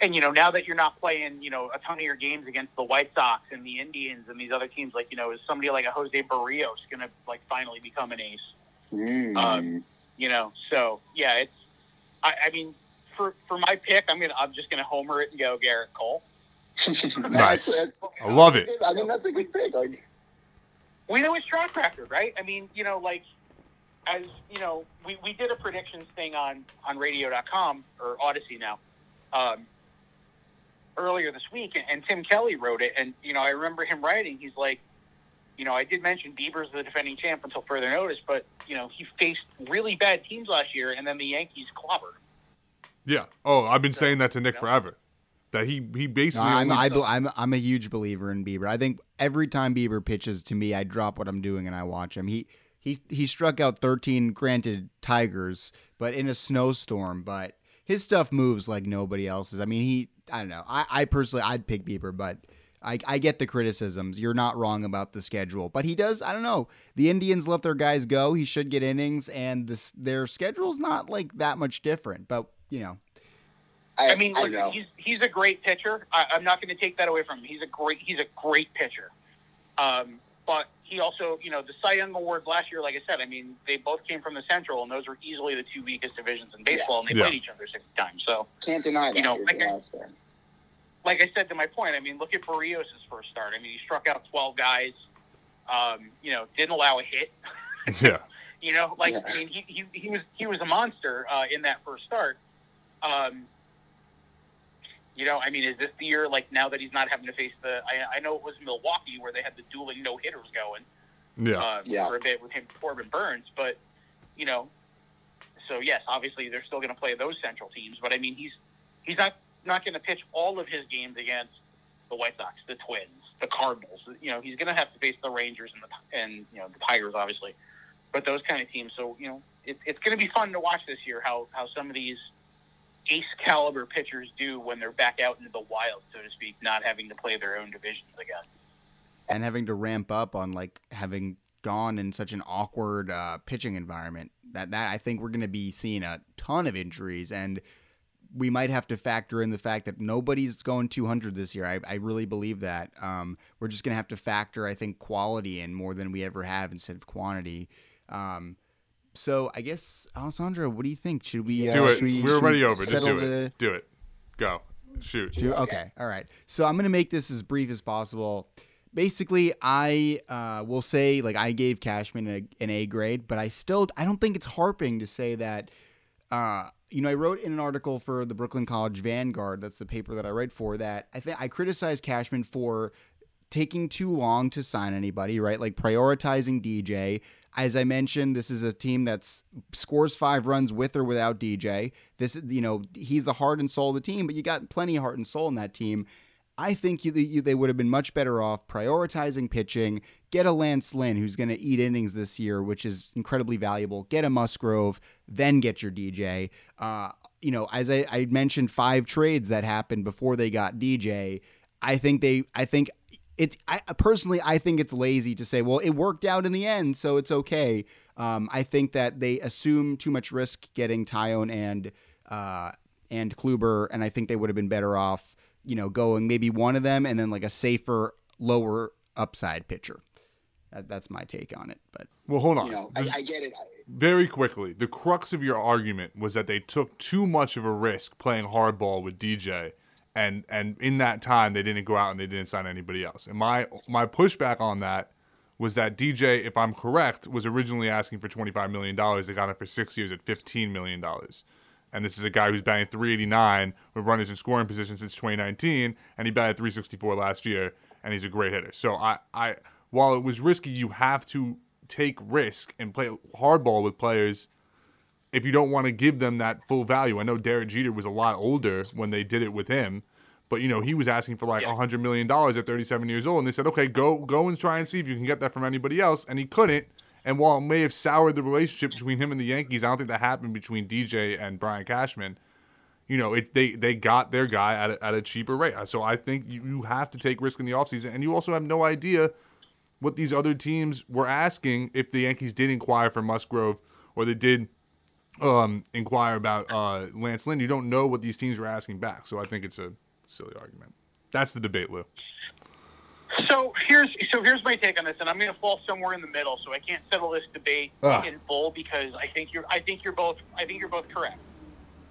And you know, now that you're not playing, you know, a ton of your games against the White Sox and the Indians and these other teams, like you know, is somebody like a Jose Berrios going to like finally become an ace? Mm. Um, you know, so yeah, it's. I, I mean, for for my pick, I'm gonna I'm just gonna homer it and go Gerrit Cole. Nice. That's- I love it. I mean, that's a good pick. Like, We know his track record, right? I mean, you know, like as you know, we, we did a predictions thing on on Radio.com or Audacy now um, earlier this week, and, and Tim Kelly wrote it, and you know, I remember him writing. He's like, you know, I did mention Bieber's the defending champ until further notice, but you know, he faced really bad teams last year, and then the Yankees clobbered. Yeah. Oh, I've been So, saying that to Nick you know. forever. That he he No, basically I'm, I, bel- I'm I'm a huge believer in Bieber. I think every time Bieber pitches to me, I drop what I'm doing and I watch him. He he he struck out 13, granted Tigers, but in a snowstorm. But his stuff moves like nobody else's. I mean, he I don't know. I, I personally I'd pick Bieber, but I I get the criticisms. You're not wrong about the schedule, but he does. I don't know. The Indians let their guys go. He should get innings, and this their schedule's not like that much different. But you know, I, I mean, I look, he's he's a great pitcher. I, I'm not going to take that away from him. He's a great he's a great pitcher. Um, but he also, you know, the Cy Young Awards last year, like I said, I mean, they both came from the Central, and those were easily the two weakest divisions in baseball, and they Yeah. played each other six times. So, Can't deny that. you know, like I- like I said to my point, I mean, look at Berrios' first start. I mean, he struck out 12 guys. Um, you know, didn't allow a hit. yeah. You know, like Yeah. I mean, he, he, he was he was a monster uh, in that first start. Um, You know, I mean, is this the year like now that he's not having to face the? I, I know it was Milwaukee where they had the dueling no hitters going Yeah. uh, Yeah. for a bit with him, Corbin Burnes, but you know, so yes, obviously they're still going to play those Central teams, but I mean, he's he's not not going to pitch all of his games against the White Sox, the Twins, the Cardinals. You know, he's going to have to face the Rangers and the and you know the Tigers, obviously, but those kind of teams. So you know, it, it's going to be fun to watch this year how how some of these ace caliber pitchers do when they're back out into the wild, so to speak, not having to play their own divisions again. and having to ramp up on like having gone in such an awkward uh, pitching environment that that I think we're going to be seeing a ton of injuries and we might have to factor in the fact that nobody's going 200 this year. I, I really believe that. Um, we're just going to have to factor, I think, quality in more than we ever have instead of quantity. Um, so I guess, Alessandro, what do you think? Should we? Uh, Do it. we, We're already we over. Just do it. the- Do it. Go. Shoot. do okay. All right. So I'm gonna make this as brief as possible. Basically, I uh, will say like I gave Cashman a, an A grade, but I still I don't think it's harping to say that. Uh, you know, I wrote in an article for the Brooklyn College Vanguard. That's the paper that I write for. That I think I criticized Cashman for taking too long to sign anybody, right? Like prioritizing DJ. As I mentioned, this is a team that's scores five runs with or without DJ. This, is, you know, he's the heart and soul of the team, but you got plenty of heart and soul in that team. I think you, you, they would have been much better off prioritizing pitching. Get a Lance Lynn who's going to eat innings this year, which is incredibly valuable. Get a Musgrove, then get your DJ. Uh, you know, as I, I mentioned, five trades that happened before they got DJ. I think they, I think it's I personally I think it's lazy to say, well, it worked out in the end, so it's okay. Um, I think that they assume too much risk getting Taillon and uh, and Kluber, and I think they would have been better off, you know, going maybe one of them and then like a safer, lower upside pitcher. That, that's my take on it. But Well, hold on. You know, I, I get it. I, very quickly, the crux of your argument was that they took too much of a risk playing hardball with DJ, and and in that time they didn't go out and they didn't sign anybody else. And my my pushback on that was that DJ, if I'm correct, was originally asking for 25 million dollars. They got him for six years at 15 million dollars. And this is a guy who's batting 389 with runners in scoring position since 2019, and he batted 364 last year, and he's a great hitter. So I, I while it was risky, you have to take risk and play hardball with players if you don't want to give them that full value. I know Derek Jeter was a lot older when they did it with him, but you know he was asking for like a Yeah. hundred million dollars at 37 years old, and they said, okay, go go and try and see if you can get that from anybody else, and he couldn't. And while it may have soured the relationship between him and the Yankees, I don't think that happened between DJ and Brian Cashman. You know, it, they they got their guy at a, at a cheaper rate. Uh, so I think you, you have to take risk in the offseason. And you also have no idea what these other teams were asking if the Yankees did inquire for Musgrove or they did um, inquire about uh, Lance Lynn. You don't know what these teams were asking back. So I think it's a silly argument. That's the debate, Lou. So here's so here's my take on this, and I'm going to fall somewhere in the middle, so I can't settle this debate Ah. in full because I think you're I think you're both I think you're both correct.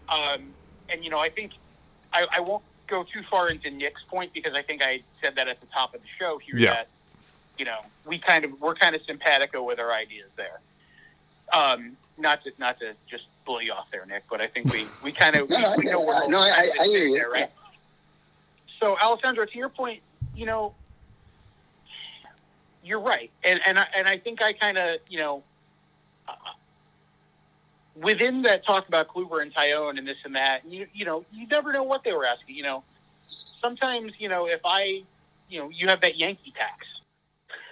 Um, and you know I think I, I won't go too far into Nick's point because I think I said that at the top of the show here Yeah. that you know we kind of we're kind of simpatico with our ideas there. Um, not to not to just blow you off there, Nick, but I think we we kind of No, no, we, we know I- we're no, I- I hear you. there, right? So, Alessandro, to your point, you know, you're right, and and I, and I think I kind of you know, uh, within that talk about Kluber and Taillon and this and that, you you know, you never know what they were asking. You know, sometimes you know if I, you know, you have that Yankee tax.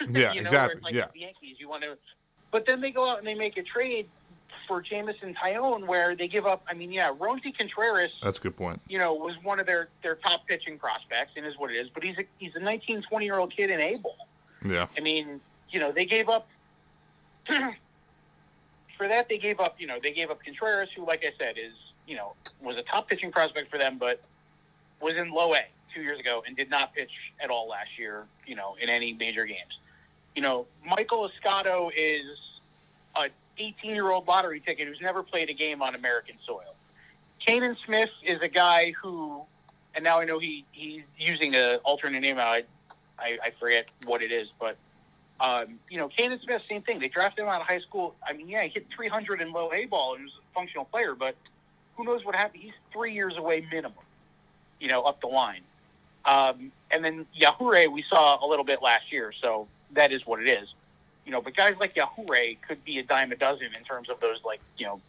Yeah, you know, exactly, like yeah. the Yankees, you want to, but then they go out and they make a trade for Jameson Taillon where they give up. I mean, yeah, Roansy Contreras That's a good point. you know, was one of their, their top pitching prospects and is what it is. But he's a he's a 19, 20 year old kid in able. Yeah. I mean, you know, they gave up for that. They gave up, you know, they gave up Contreras, who, like I said, is you know was a top pitching prospect for them, but was in low A two years ago and did not pitch at all last year. You know, in any major games. You know, Maikol Escotto is a 18 year old lottery ticket who's never played a game on American soil. Canaan Smith is a guy who, and now I know he he's using an alternate name. I, I I forget what it is, but um, you know, Canaan Smith, same thing. They drafted him out of high school. I mean, yeah, he hit 300 in low A ball and was a functional player, but who knows what happened? He's three years away minimum. you know, up the line. Um, and then Yajure we saw a little bit last year, so that is what it is. You know, but guys like Yajure could be a dime a dozen in terms of those like, you know,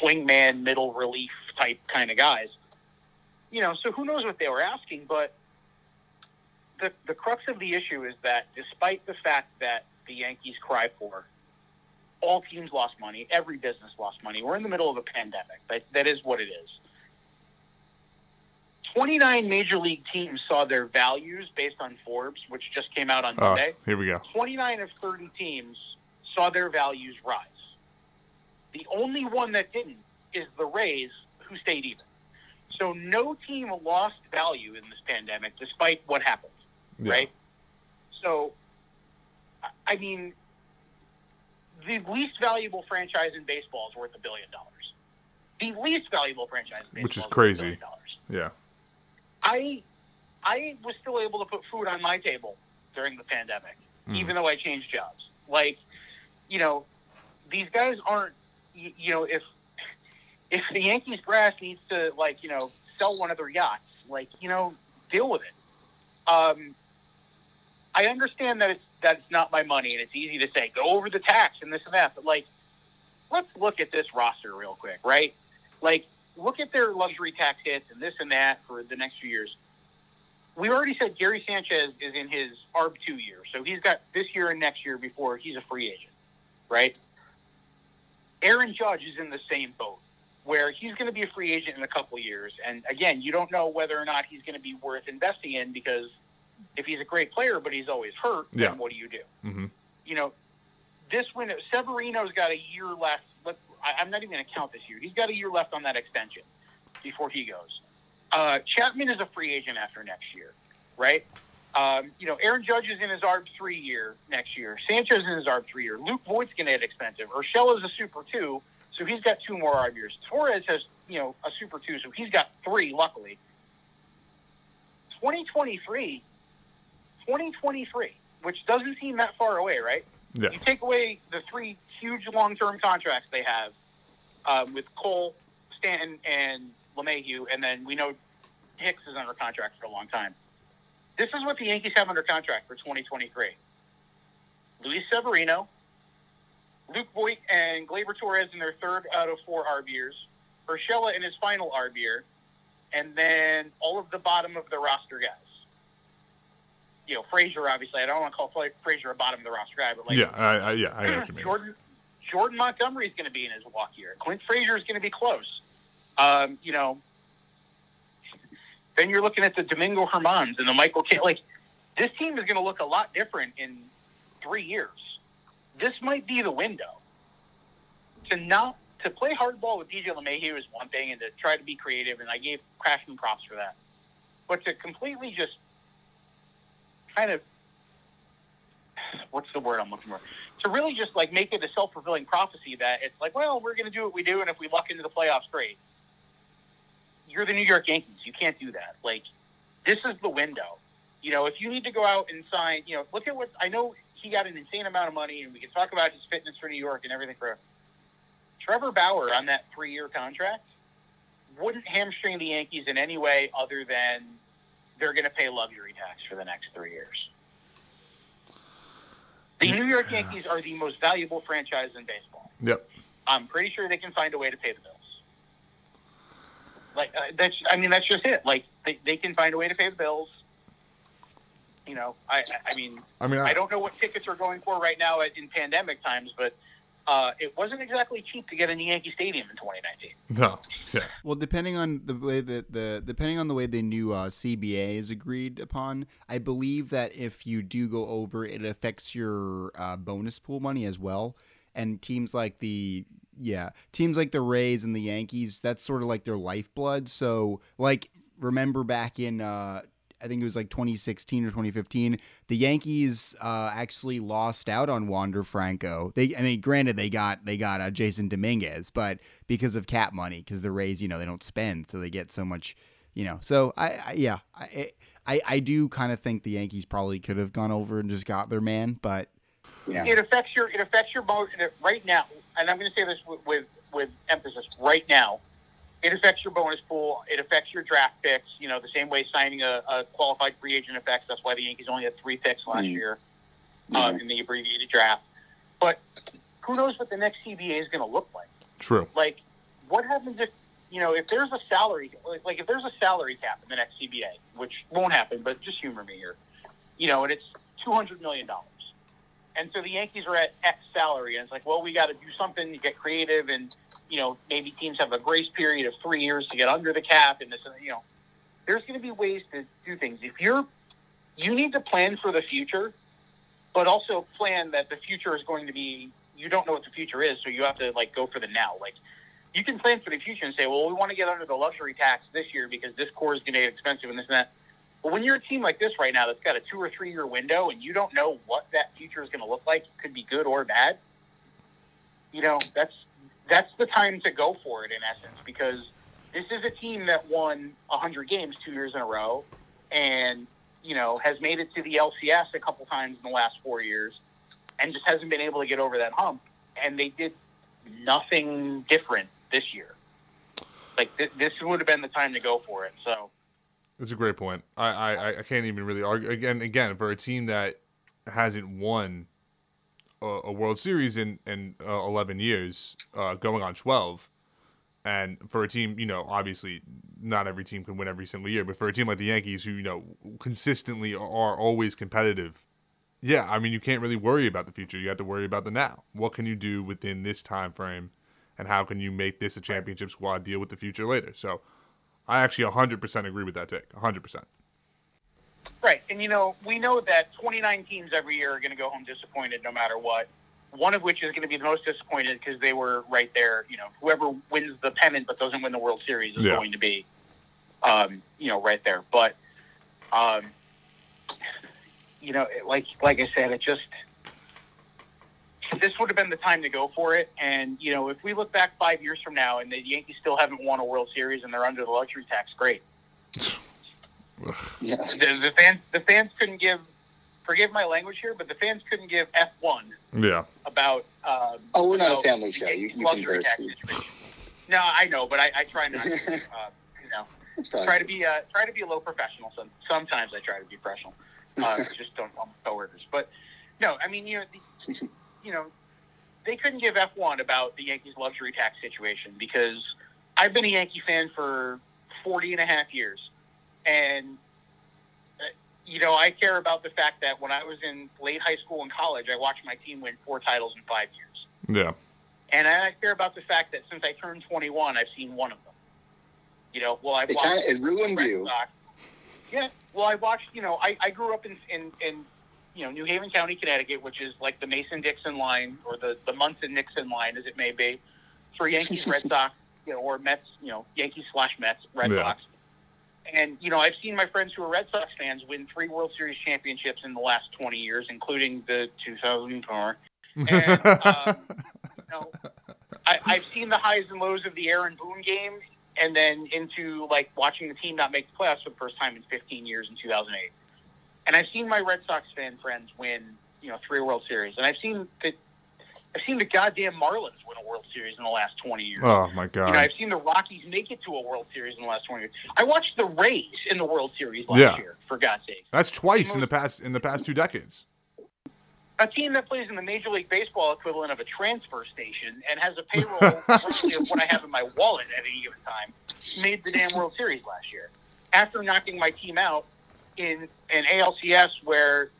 swingman, middle relief type kind of guys. You know, so who knows what they were asking, but the the crux of the issue is that despite the fact that the Yankees cry for all teams lost money, every business lost money. We're in the middle of a pandemic. That that is what it is. 29 major league teams saw their values based on Forbes, which just came out on Oh, Monday. here we go. 29 of 30 teams saw their values rise. The only one that didn't is the Rays, who stayed even. So no team lost value in this pandemic, despite what happened, Yeah. right? So, I- mean, the least valuable franchise in baseball is worth a billion dollars. The least valuable franchise in baseball Which is worth a crazy. billion dollars. Yeah. I I was still able to put food on my table during the pandemic, Mm. even though I changed jobs. Like, you know, these guys aren't. You, you know, if if the Yankees brass needs to like you know sell one of their yachts, like you know, deal with it. Um, I understand that it's that it's not my money, and it's easy to say go over the tax and this and that, but like, let's look at this roster real quick, right? Like, look at their luxury tax hits and this and that for the next few years. We already said Gary Sanchez is in his ARB two year, so he's got this year and next year before he's a free agent, right? Aaron Judge is in the same boat where he's going to be a free agent in a couple years, and again, you don't know whether or not he's going to be worth investing in because if he's a great player but he's always hurt, Yeah. then what do you do? hmm you know, this window, Severino's got a year left. Let, I, I'm not even going to count this year. He's got a year left on that extension before he goes. Uh, Chapman is a free agent after next year, right? Um, you know, Aaron Judge is in his ARB three year next year. Sanchez is in his ARB three year. Luke Voit's going to get expensive. Urshela is a super two, so he's got two more ARB years. Torres has, you know, a super two, so he's got three, luckily. 2023, 2023, which doesn't seem that far away, right? Yeah. You take away the three huge long-term contracts they have um, with Cole, Stanton, and LeMahieu, and then we know Hicks is under contract for a long time. This is what the Yankees have under contract for 2023. Luis Severino, Luke Voit, and Gleyber Torres in their third out of four ARB years, Urshela in his final ARB year, and then all of the bottom of the roster guys. You know, Frazier, obviously. I don't want to call Fra- Frazier a bottom of the roster guy, but like yeah. I, I, yeah. I know what you mean. Jordan Jordan Montgomery is going to be in his walk year. Clint Frazier is going to be close. Um, you know, then you're looking at the Domingo Germáns and the Michael K. Like this team is going to look a lot different in three years. This might be the window to not to play hardball with DJ LeMahieu is one thing, and to try to be creative. And I gave Cashman props for that, but to completely just kind of what's the word I'm looking for? To really just like make it a self fulfilling prophecy that it's like, well, we're going to do what we do, and if we luck into the playoffs, great. You're the New York Yankees. You can't do that. Like, this is the window. You know, if you need to go out and sign, you know, look at what I know. He got an insane amount of money, and we can talk about his fitness for New York and everything. For Trevor Bauer on that three year contract wouldn't hamstring the Yankees in any way other than they're going to pay luxury tax for the next three years. The New York Yankees are the most valuable franchise in baseball. Yep. I'm pretty sure they can find a way to pay the bills. Like uh, that's, I mean, that's just it. Like they, they can find a way to pay the bills. You know, I, I- I mean, I mean, I, I don't know what tickets are going for right now at, in pandemic times, but uh, it wasn't exactly cheap to get into Yankee Stadium in 2019. no. Yeah. Well, depending on the way that the depending on the way the new uh, CBA is agreed upon, I believe that if you do go over, it affects your uh, bonus pool money as well. And teams like the yeah teams like the Rays and the Yankees, that's sort of like their lifeblood. So like remember back in uh, I think it was like 2016 or 2015, the Yankees uh, actually lost out on Wander Franco. They, I mean, granted they got they got uh, Jasson Dominguez, but because of cap money, because the Rays, you know, they don't spend, so they get so much, you know. So I, I yeah, I, I, I do kind of think the Yankees probably could have gone over and just got their man, but Yeah. It affects your it affects your motion right now, and I'm going to say this with, with with emphasis. Right now, it affects your bonus pool. It affects your draft picks. You know, the same way signing a, a qualified free agent affects. That's why the Yankees only had three picks last Mm. year Mhm. um, in the abbreviated draft. But who knows what the next CBA is going to look like? True. Like, what happens if you know if there's a salary like, like if there's a salary cap in the next CBA, which won't happen, but just humor me here. You know, and it's two hundred million dollars. And so the Yankees are at X salary, and it's like, well, we got to do something to get creative, and you know, maybe teams have a grace period of three years to get under the cap, and this, you know, there's going to be ways to do things. If you're, you need to plan for the future, but also plan that the future is going to be. You don't know what the future is, so you have to like go for the now. Like, you can plan for the future and say, well, we want to get under the luxury tax this year because this core is going to get expensive and this and that. But when you're a team like this right now that's got a two or three year window and you don't know what that future is going to look like, it could be good or bad. You know, that's that's the time to go for it in essence because this is a team that won 100 games two years in a row and you know has made it to the LCS a couple times in the last four years and just hasn't been able to get over that hump. And they did nothing different this year. Like th- this would have been the time to go for it. So. It's a great point. I, I, I can't even really argue again. Again, for a team that hasn't won a, a World Series in in uh, eleven years, uh, going on twelve, and for a team, you know, obviously not every team can win every single year, but for a team like the Yankees, who you know consistently are always competitive, yeah, I mean, you can't really worry about the future. You have to worry about the now. What can you do within this time frame, and how can you make this a championship squad deal with the future later? So. I actually 100% agree with that take. 100%. Right. And, you know, we know that 29 teams every year are going to go home disappointed no matter what. One of which is going to be the most disappointed because they were right there. You know, whoever wins the pennant but doesn't win the World Series is Yeah. going to be, um, you know, right there. But, um, you know, like like I said, it just this would have been the time to go for it. And you know, if we look back five years from now and the Yankees still haven't won a World Series and they're under the luxury tax, great. Yeah. The, the fans the fans couldn't give. Forgive my language here, but the fans couldn't give f one Yeah. about. Um, Oh, we're not a family show. You, you can curse. No, I know, but I, I try not to. Uh, you know, try to be uh, try to be a little professional. Some, sometimes I try to be professional. Uh, just don't want coworkers. But no, I mean you know, the, you know, they couldn't give F one about the Yankees luxury tax situation because I've been a Yankee fan for 40 and a half years, and uh, you know I care about the fact that when I was in late high school and college, I watched my team win four titles in five years. Yeah. And I care about the fact that since I turned 21, I've seen one of them. You know, well, I've It watched kind of it ruined Red you. Sox. Yeah, well, I watched. You know, I, I grew up in, in in you know New Haven County, Connecticut, which is like the Mason Dixon line or the the Munson Nixon line, as it may be, for Yankees, Red Sox, you know, or Mets. You know, Yankees slash Mets, Red Yeah. Sox. And you know, I've seen my friends who are Red Sox fans win three World Series championships in the last 20 years, including the 2004. And, um, you know, I, I've seen the highs and lows of the Aaron Boone game, and then into like watching the team not make the playoffs for the first time in 15 years in 2008. And I've seen my Red Sox fan friends win, you know, three World Series, and I've seen the I've seen the goddamn Marlins win a World Series in the last 20 years. oh my god. You know, I've seen the Rockies make it to a World Series in the last 20 years. I watched the Rays in the World Series last Yeah. year, for God's sake. That's twice in the past in the past two decades. a team that plays in the Major League Baseball equivalent of a transfer station and has a payroll roughly of what I have in my wallet at any given time made the damn World Series last year. After knocking my team out in an ALCS where,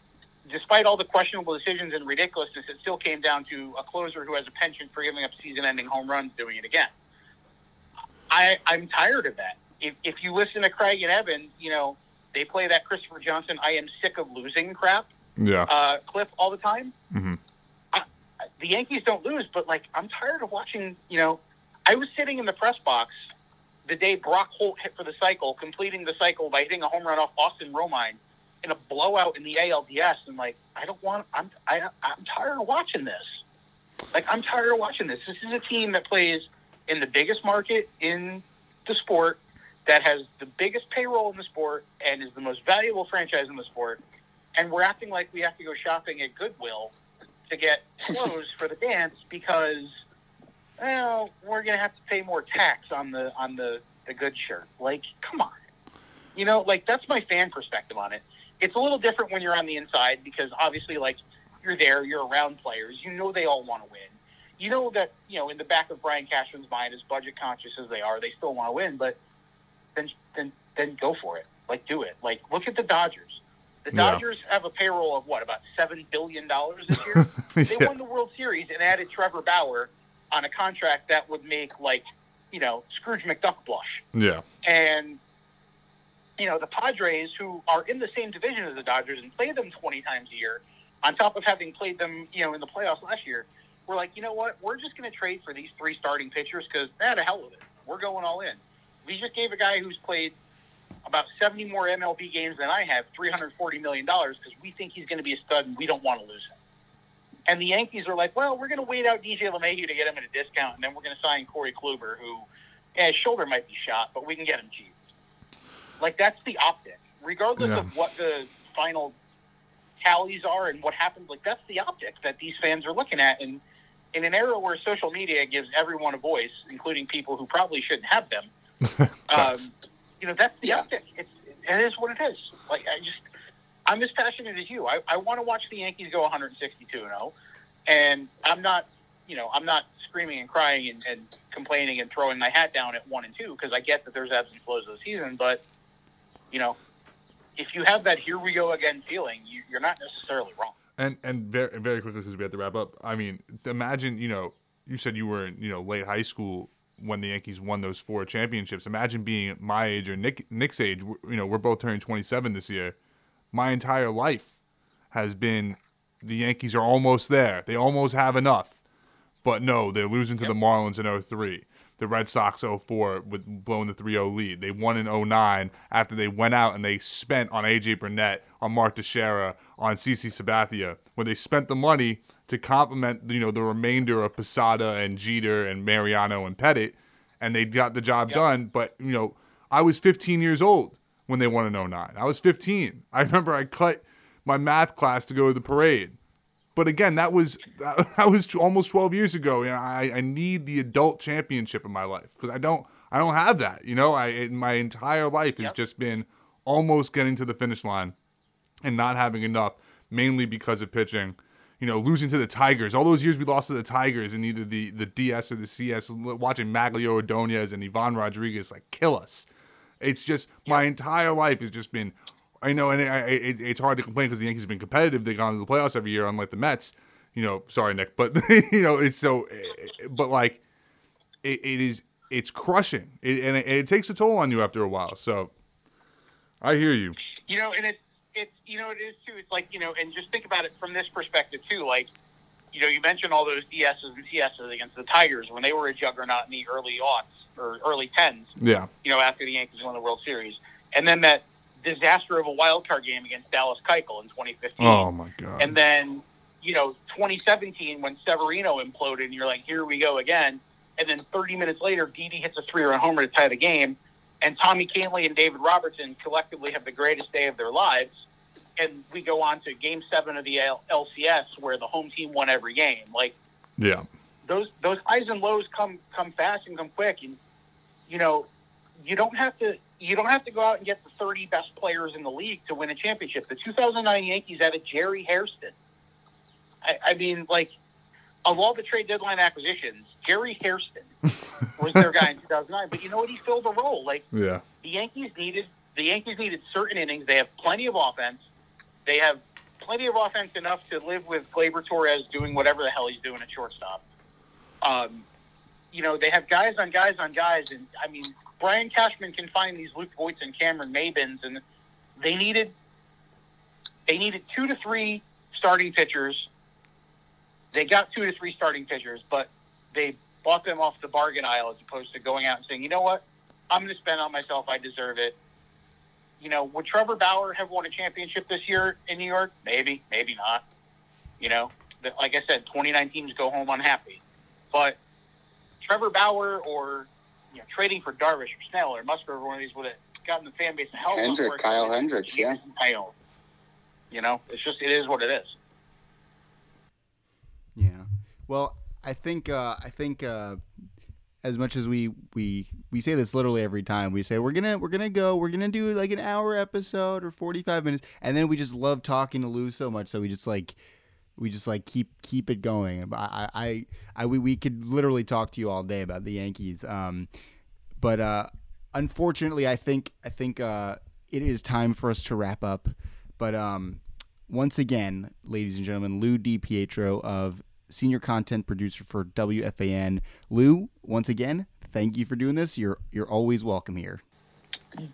despite all the questionable decisions and ridiculousness, it still came down to a closer who has a penchant for giving up season-ending home runs doing it again. I, I'm tired of that. If, if you listen to Craig and Evan, you know, they play that Christopher Johnson, I am sick of losing crap Yeah. uh, clip all the time. Mhm. I, the Yankees don't lose, but like I'm tired of watching. You know, I was sitting in the press box the day Brock Holt hit for the cycle, completing the cycle by hitting a home run off Austin Romine in a blowout in the ALDS, and like I don't want. I'm I, I'm tired of watching this. Like I'm tired of watching this. This is a team that plays in the biggest market in the sport, that has the biggest payroll in the sport, and is the most valuable franchise in the sport and we're acting like we have to go shopping at Goodwill to get clothes for the dance because well, we're gonna have to pay more tax on the on the the good shirt. Like, come on, you know, like that's my fan perspective on it. It's a little different when you're on the inside because obviously, like, you're there, you're around players, you know they all want to win. You know that you know in the back of Brian Cashman's mind, as budget conscious as they are, they still want to win. But then then then go for it. Like, do it. Like, look at the Dodgers. The Yeah. Dodgers have a payroll of what about seven billion dollars this year. They Yeah. won the World Series and added Trevor Bauer on a contract that would make like, you know, Scrooge McDuck blush. Yeah. And you know, the Padres, who are in the same division as the Dodgers and play them 20 times a year, on top of having played them, you know, in the playoffs last year, we're like, you know what? We're just going to trade for these three starting pitchers because, man, the hell with it. We're going all in. We just gave a guy who's played about 70 more MLB games than I have $340 million because we think he's going to be a stud and we don't want to lose him. And the Yankees are like, well, we're going to wait out DJ LeMahieu to get him at a discount, and then we're going to sign Corey Kluber, who his shoulder might be shot, but we can get him cheap. Like that's the optic, regardless Yeah. of what the final tallies are and what happens. Like that's the optic that these fans are looking at, and in an era where social media gives everyone a voice, including people who probably shouldn't have them, um, you know that's the Yeah. optic. It's it is what it is. Like I just I'm as passionate as you. I, I want to watch the Yankees go 162 and 0, and I'm not you know I'm not screaming and crying and, and complaining and throwing my hat down at one and two because I get that there's ebbs and flows of the season, but you know if you have that here we go again feeling, you, you're not necessarily wrong. And and very very quickly because we have to wrap up. I mean, imagine you know you said you were in you know late high school when the Yankees won those four championships. Imagine being my age or Nick Nick's age. You know, we're both turning 27 this year. My entire life has been the Yankees are almost there. They almost have enough. But no, they're losing to the Marlins in 03. The Red Sox 04 with blowing the 3-0 lead. They won in 09 after they went out and they spent on AJ Burnett, on Mark Teixeira, on CC Sabathia, where they spent the money to complement you know the remainder of Posada and Jeter and Mariano and Pettitte, and they got the job Yep. done. But you know, I was 15 years old when they won in 09. I was 15. I remember I cut my math class to go to the parade. But again, that was that was almost 12 years ago. And I, I need the adult championship in my life because I don't I don't have that. You know, I it, my entire life has Yep. just been almost getting to the finish line and not having enough, mainly because of pitching. You know, losing to the Tigers. All those years we lost to the Tigers in either the, the DS or the CS, watching Magglio Ordonez and Ivan Rodriguez like kill us. It's just my entire life has just been, I know, and I, I- it, it's hard to complain because the Yankees have been competitive. They've gone to the playoffs every year, unlike the Mets. You know, sorry Nick, but you know it's so, but like, it, it is it's crushing, it, and it, it takes a toll on you after a while. So, I hear you. You know, and it's it's you know it is too. It's like you know, and just think about it from this perspective too. Like, you know, you mentioned all those DSs and CSs against the Tigers when they were a juggernaut in the early aughts or early tens. Yeah, You know, after the Yankees won the World Series, and then that disaster of a wild card game against Dallas Keuchel in 2015. Oh my god. And then, you know, 2017 when Severino imploded, and you're like, here we go again. And then 30 minutes later, Didi hits a three-run homer to tie the game, and Tommy Kahnle and David Robertson collectively have the greatest day of their lives. And we go on to Game Seven of the L- LCS, where the home team won every game. Like yeah. those those highs and lows come come fast and come quick, and you know, you don't have to you don't have to go out and get the 30 best players in the league to win a championship. The 2009 Yankees had a Jerry Hairston. I, I mean, like, of all the trade deadline acquisitions, Jerry Hairston was their guy in 2009. But you know what? He filled a role. Like Yeah. the Yankees needed the Yankees needed certain innings. They have plenty of offense. They have plenty of offense enough to live with Gleyber Torres doing whatever the hell he's doing at shortstop. Um, you know, they have guys on guys on guys, and I mean, Brian Cashman can find these Luke Voits and Cameron Maybins, and they needed they needed two to three starting pitchers. They got two to three starting pitchers, but they bought them off the bargain aisle as opposed to going out and saying, you know what, I'm going to spend on myself. I deserve it. You know, would Trevor Bauer have won a championship this year in New York? Maybe, maybe not. You know, like I said, 29 teams go home unhappy. But Trevor Bauer or you know trading for Darvish or Snell or Musgrove or one of these would have gotten the fan base a hell of a lot Hendrick, more Kyle. Hendricks, yeah. Kyle. You know, it's just it is what it is. Yeah. Well, I think uh, I think uh, as much as we we we say this literally every time we say we're gonna we're gonna go we're gonna do like an hour episode or 45 minutes and then we just love talking to lou so much so we just like we just like keep keep it going. I i i we, we could literally talk to you all day about the yankees. Um but uh unfortunately i think i think uh it is time for us to wrap up. But um once again ladies and gentlemen lou dipietro of senior content producer for wfan lou once again thank you for doing this. You're you're always welcome here.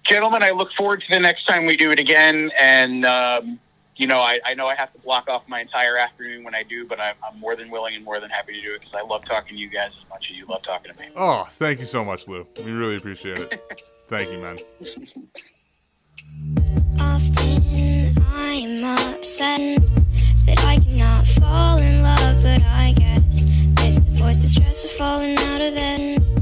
Gentlemen, I look forward to the next time we do it again. And, um, you know, I, I know I have to block off my entire afternoon when I do, but I'm, I'm more than willing and more than happy to do it because I love talking to you guys as much as you love talking to me. Oh, thank you so much, Lou. We really appreciate it. thank you, man. Often I'm upset that I cannot fall in love, but I guess this avoids the stress of falling out of bed.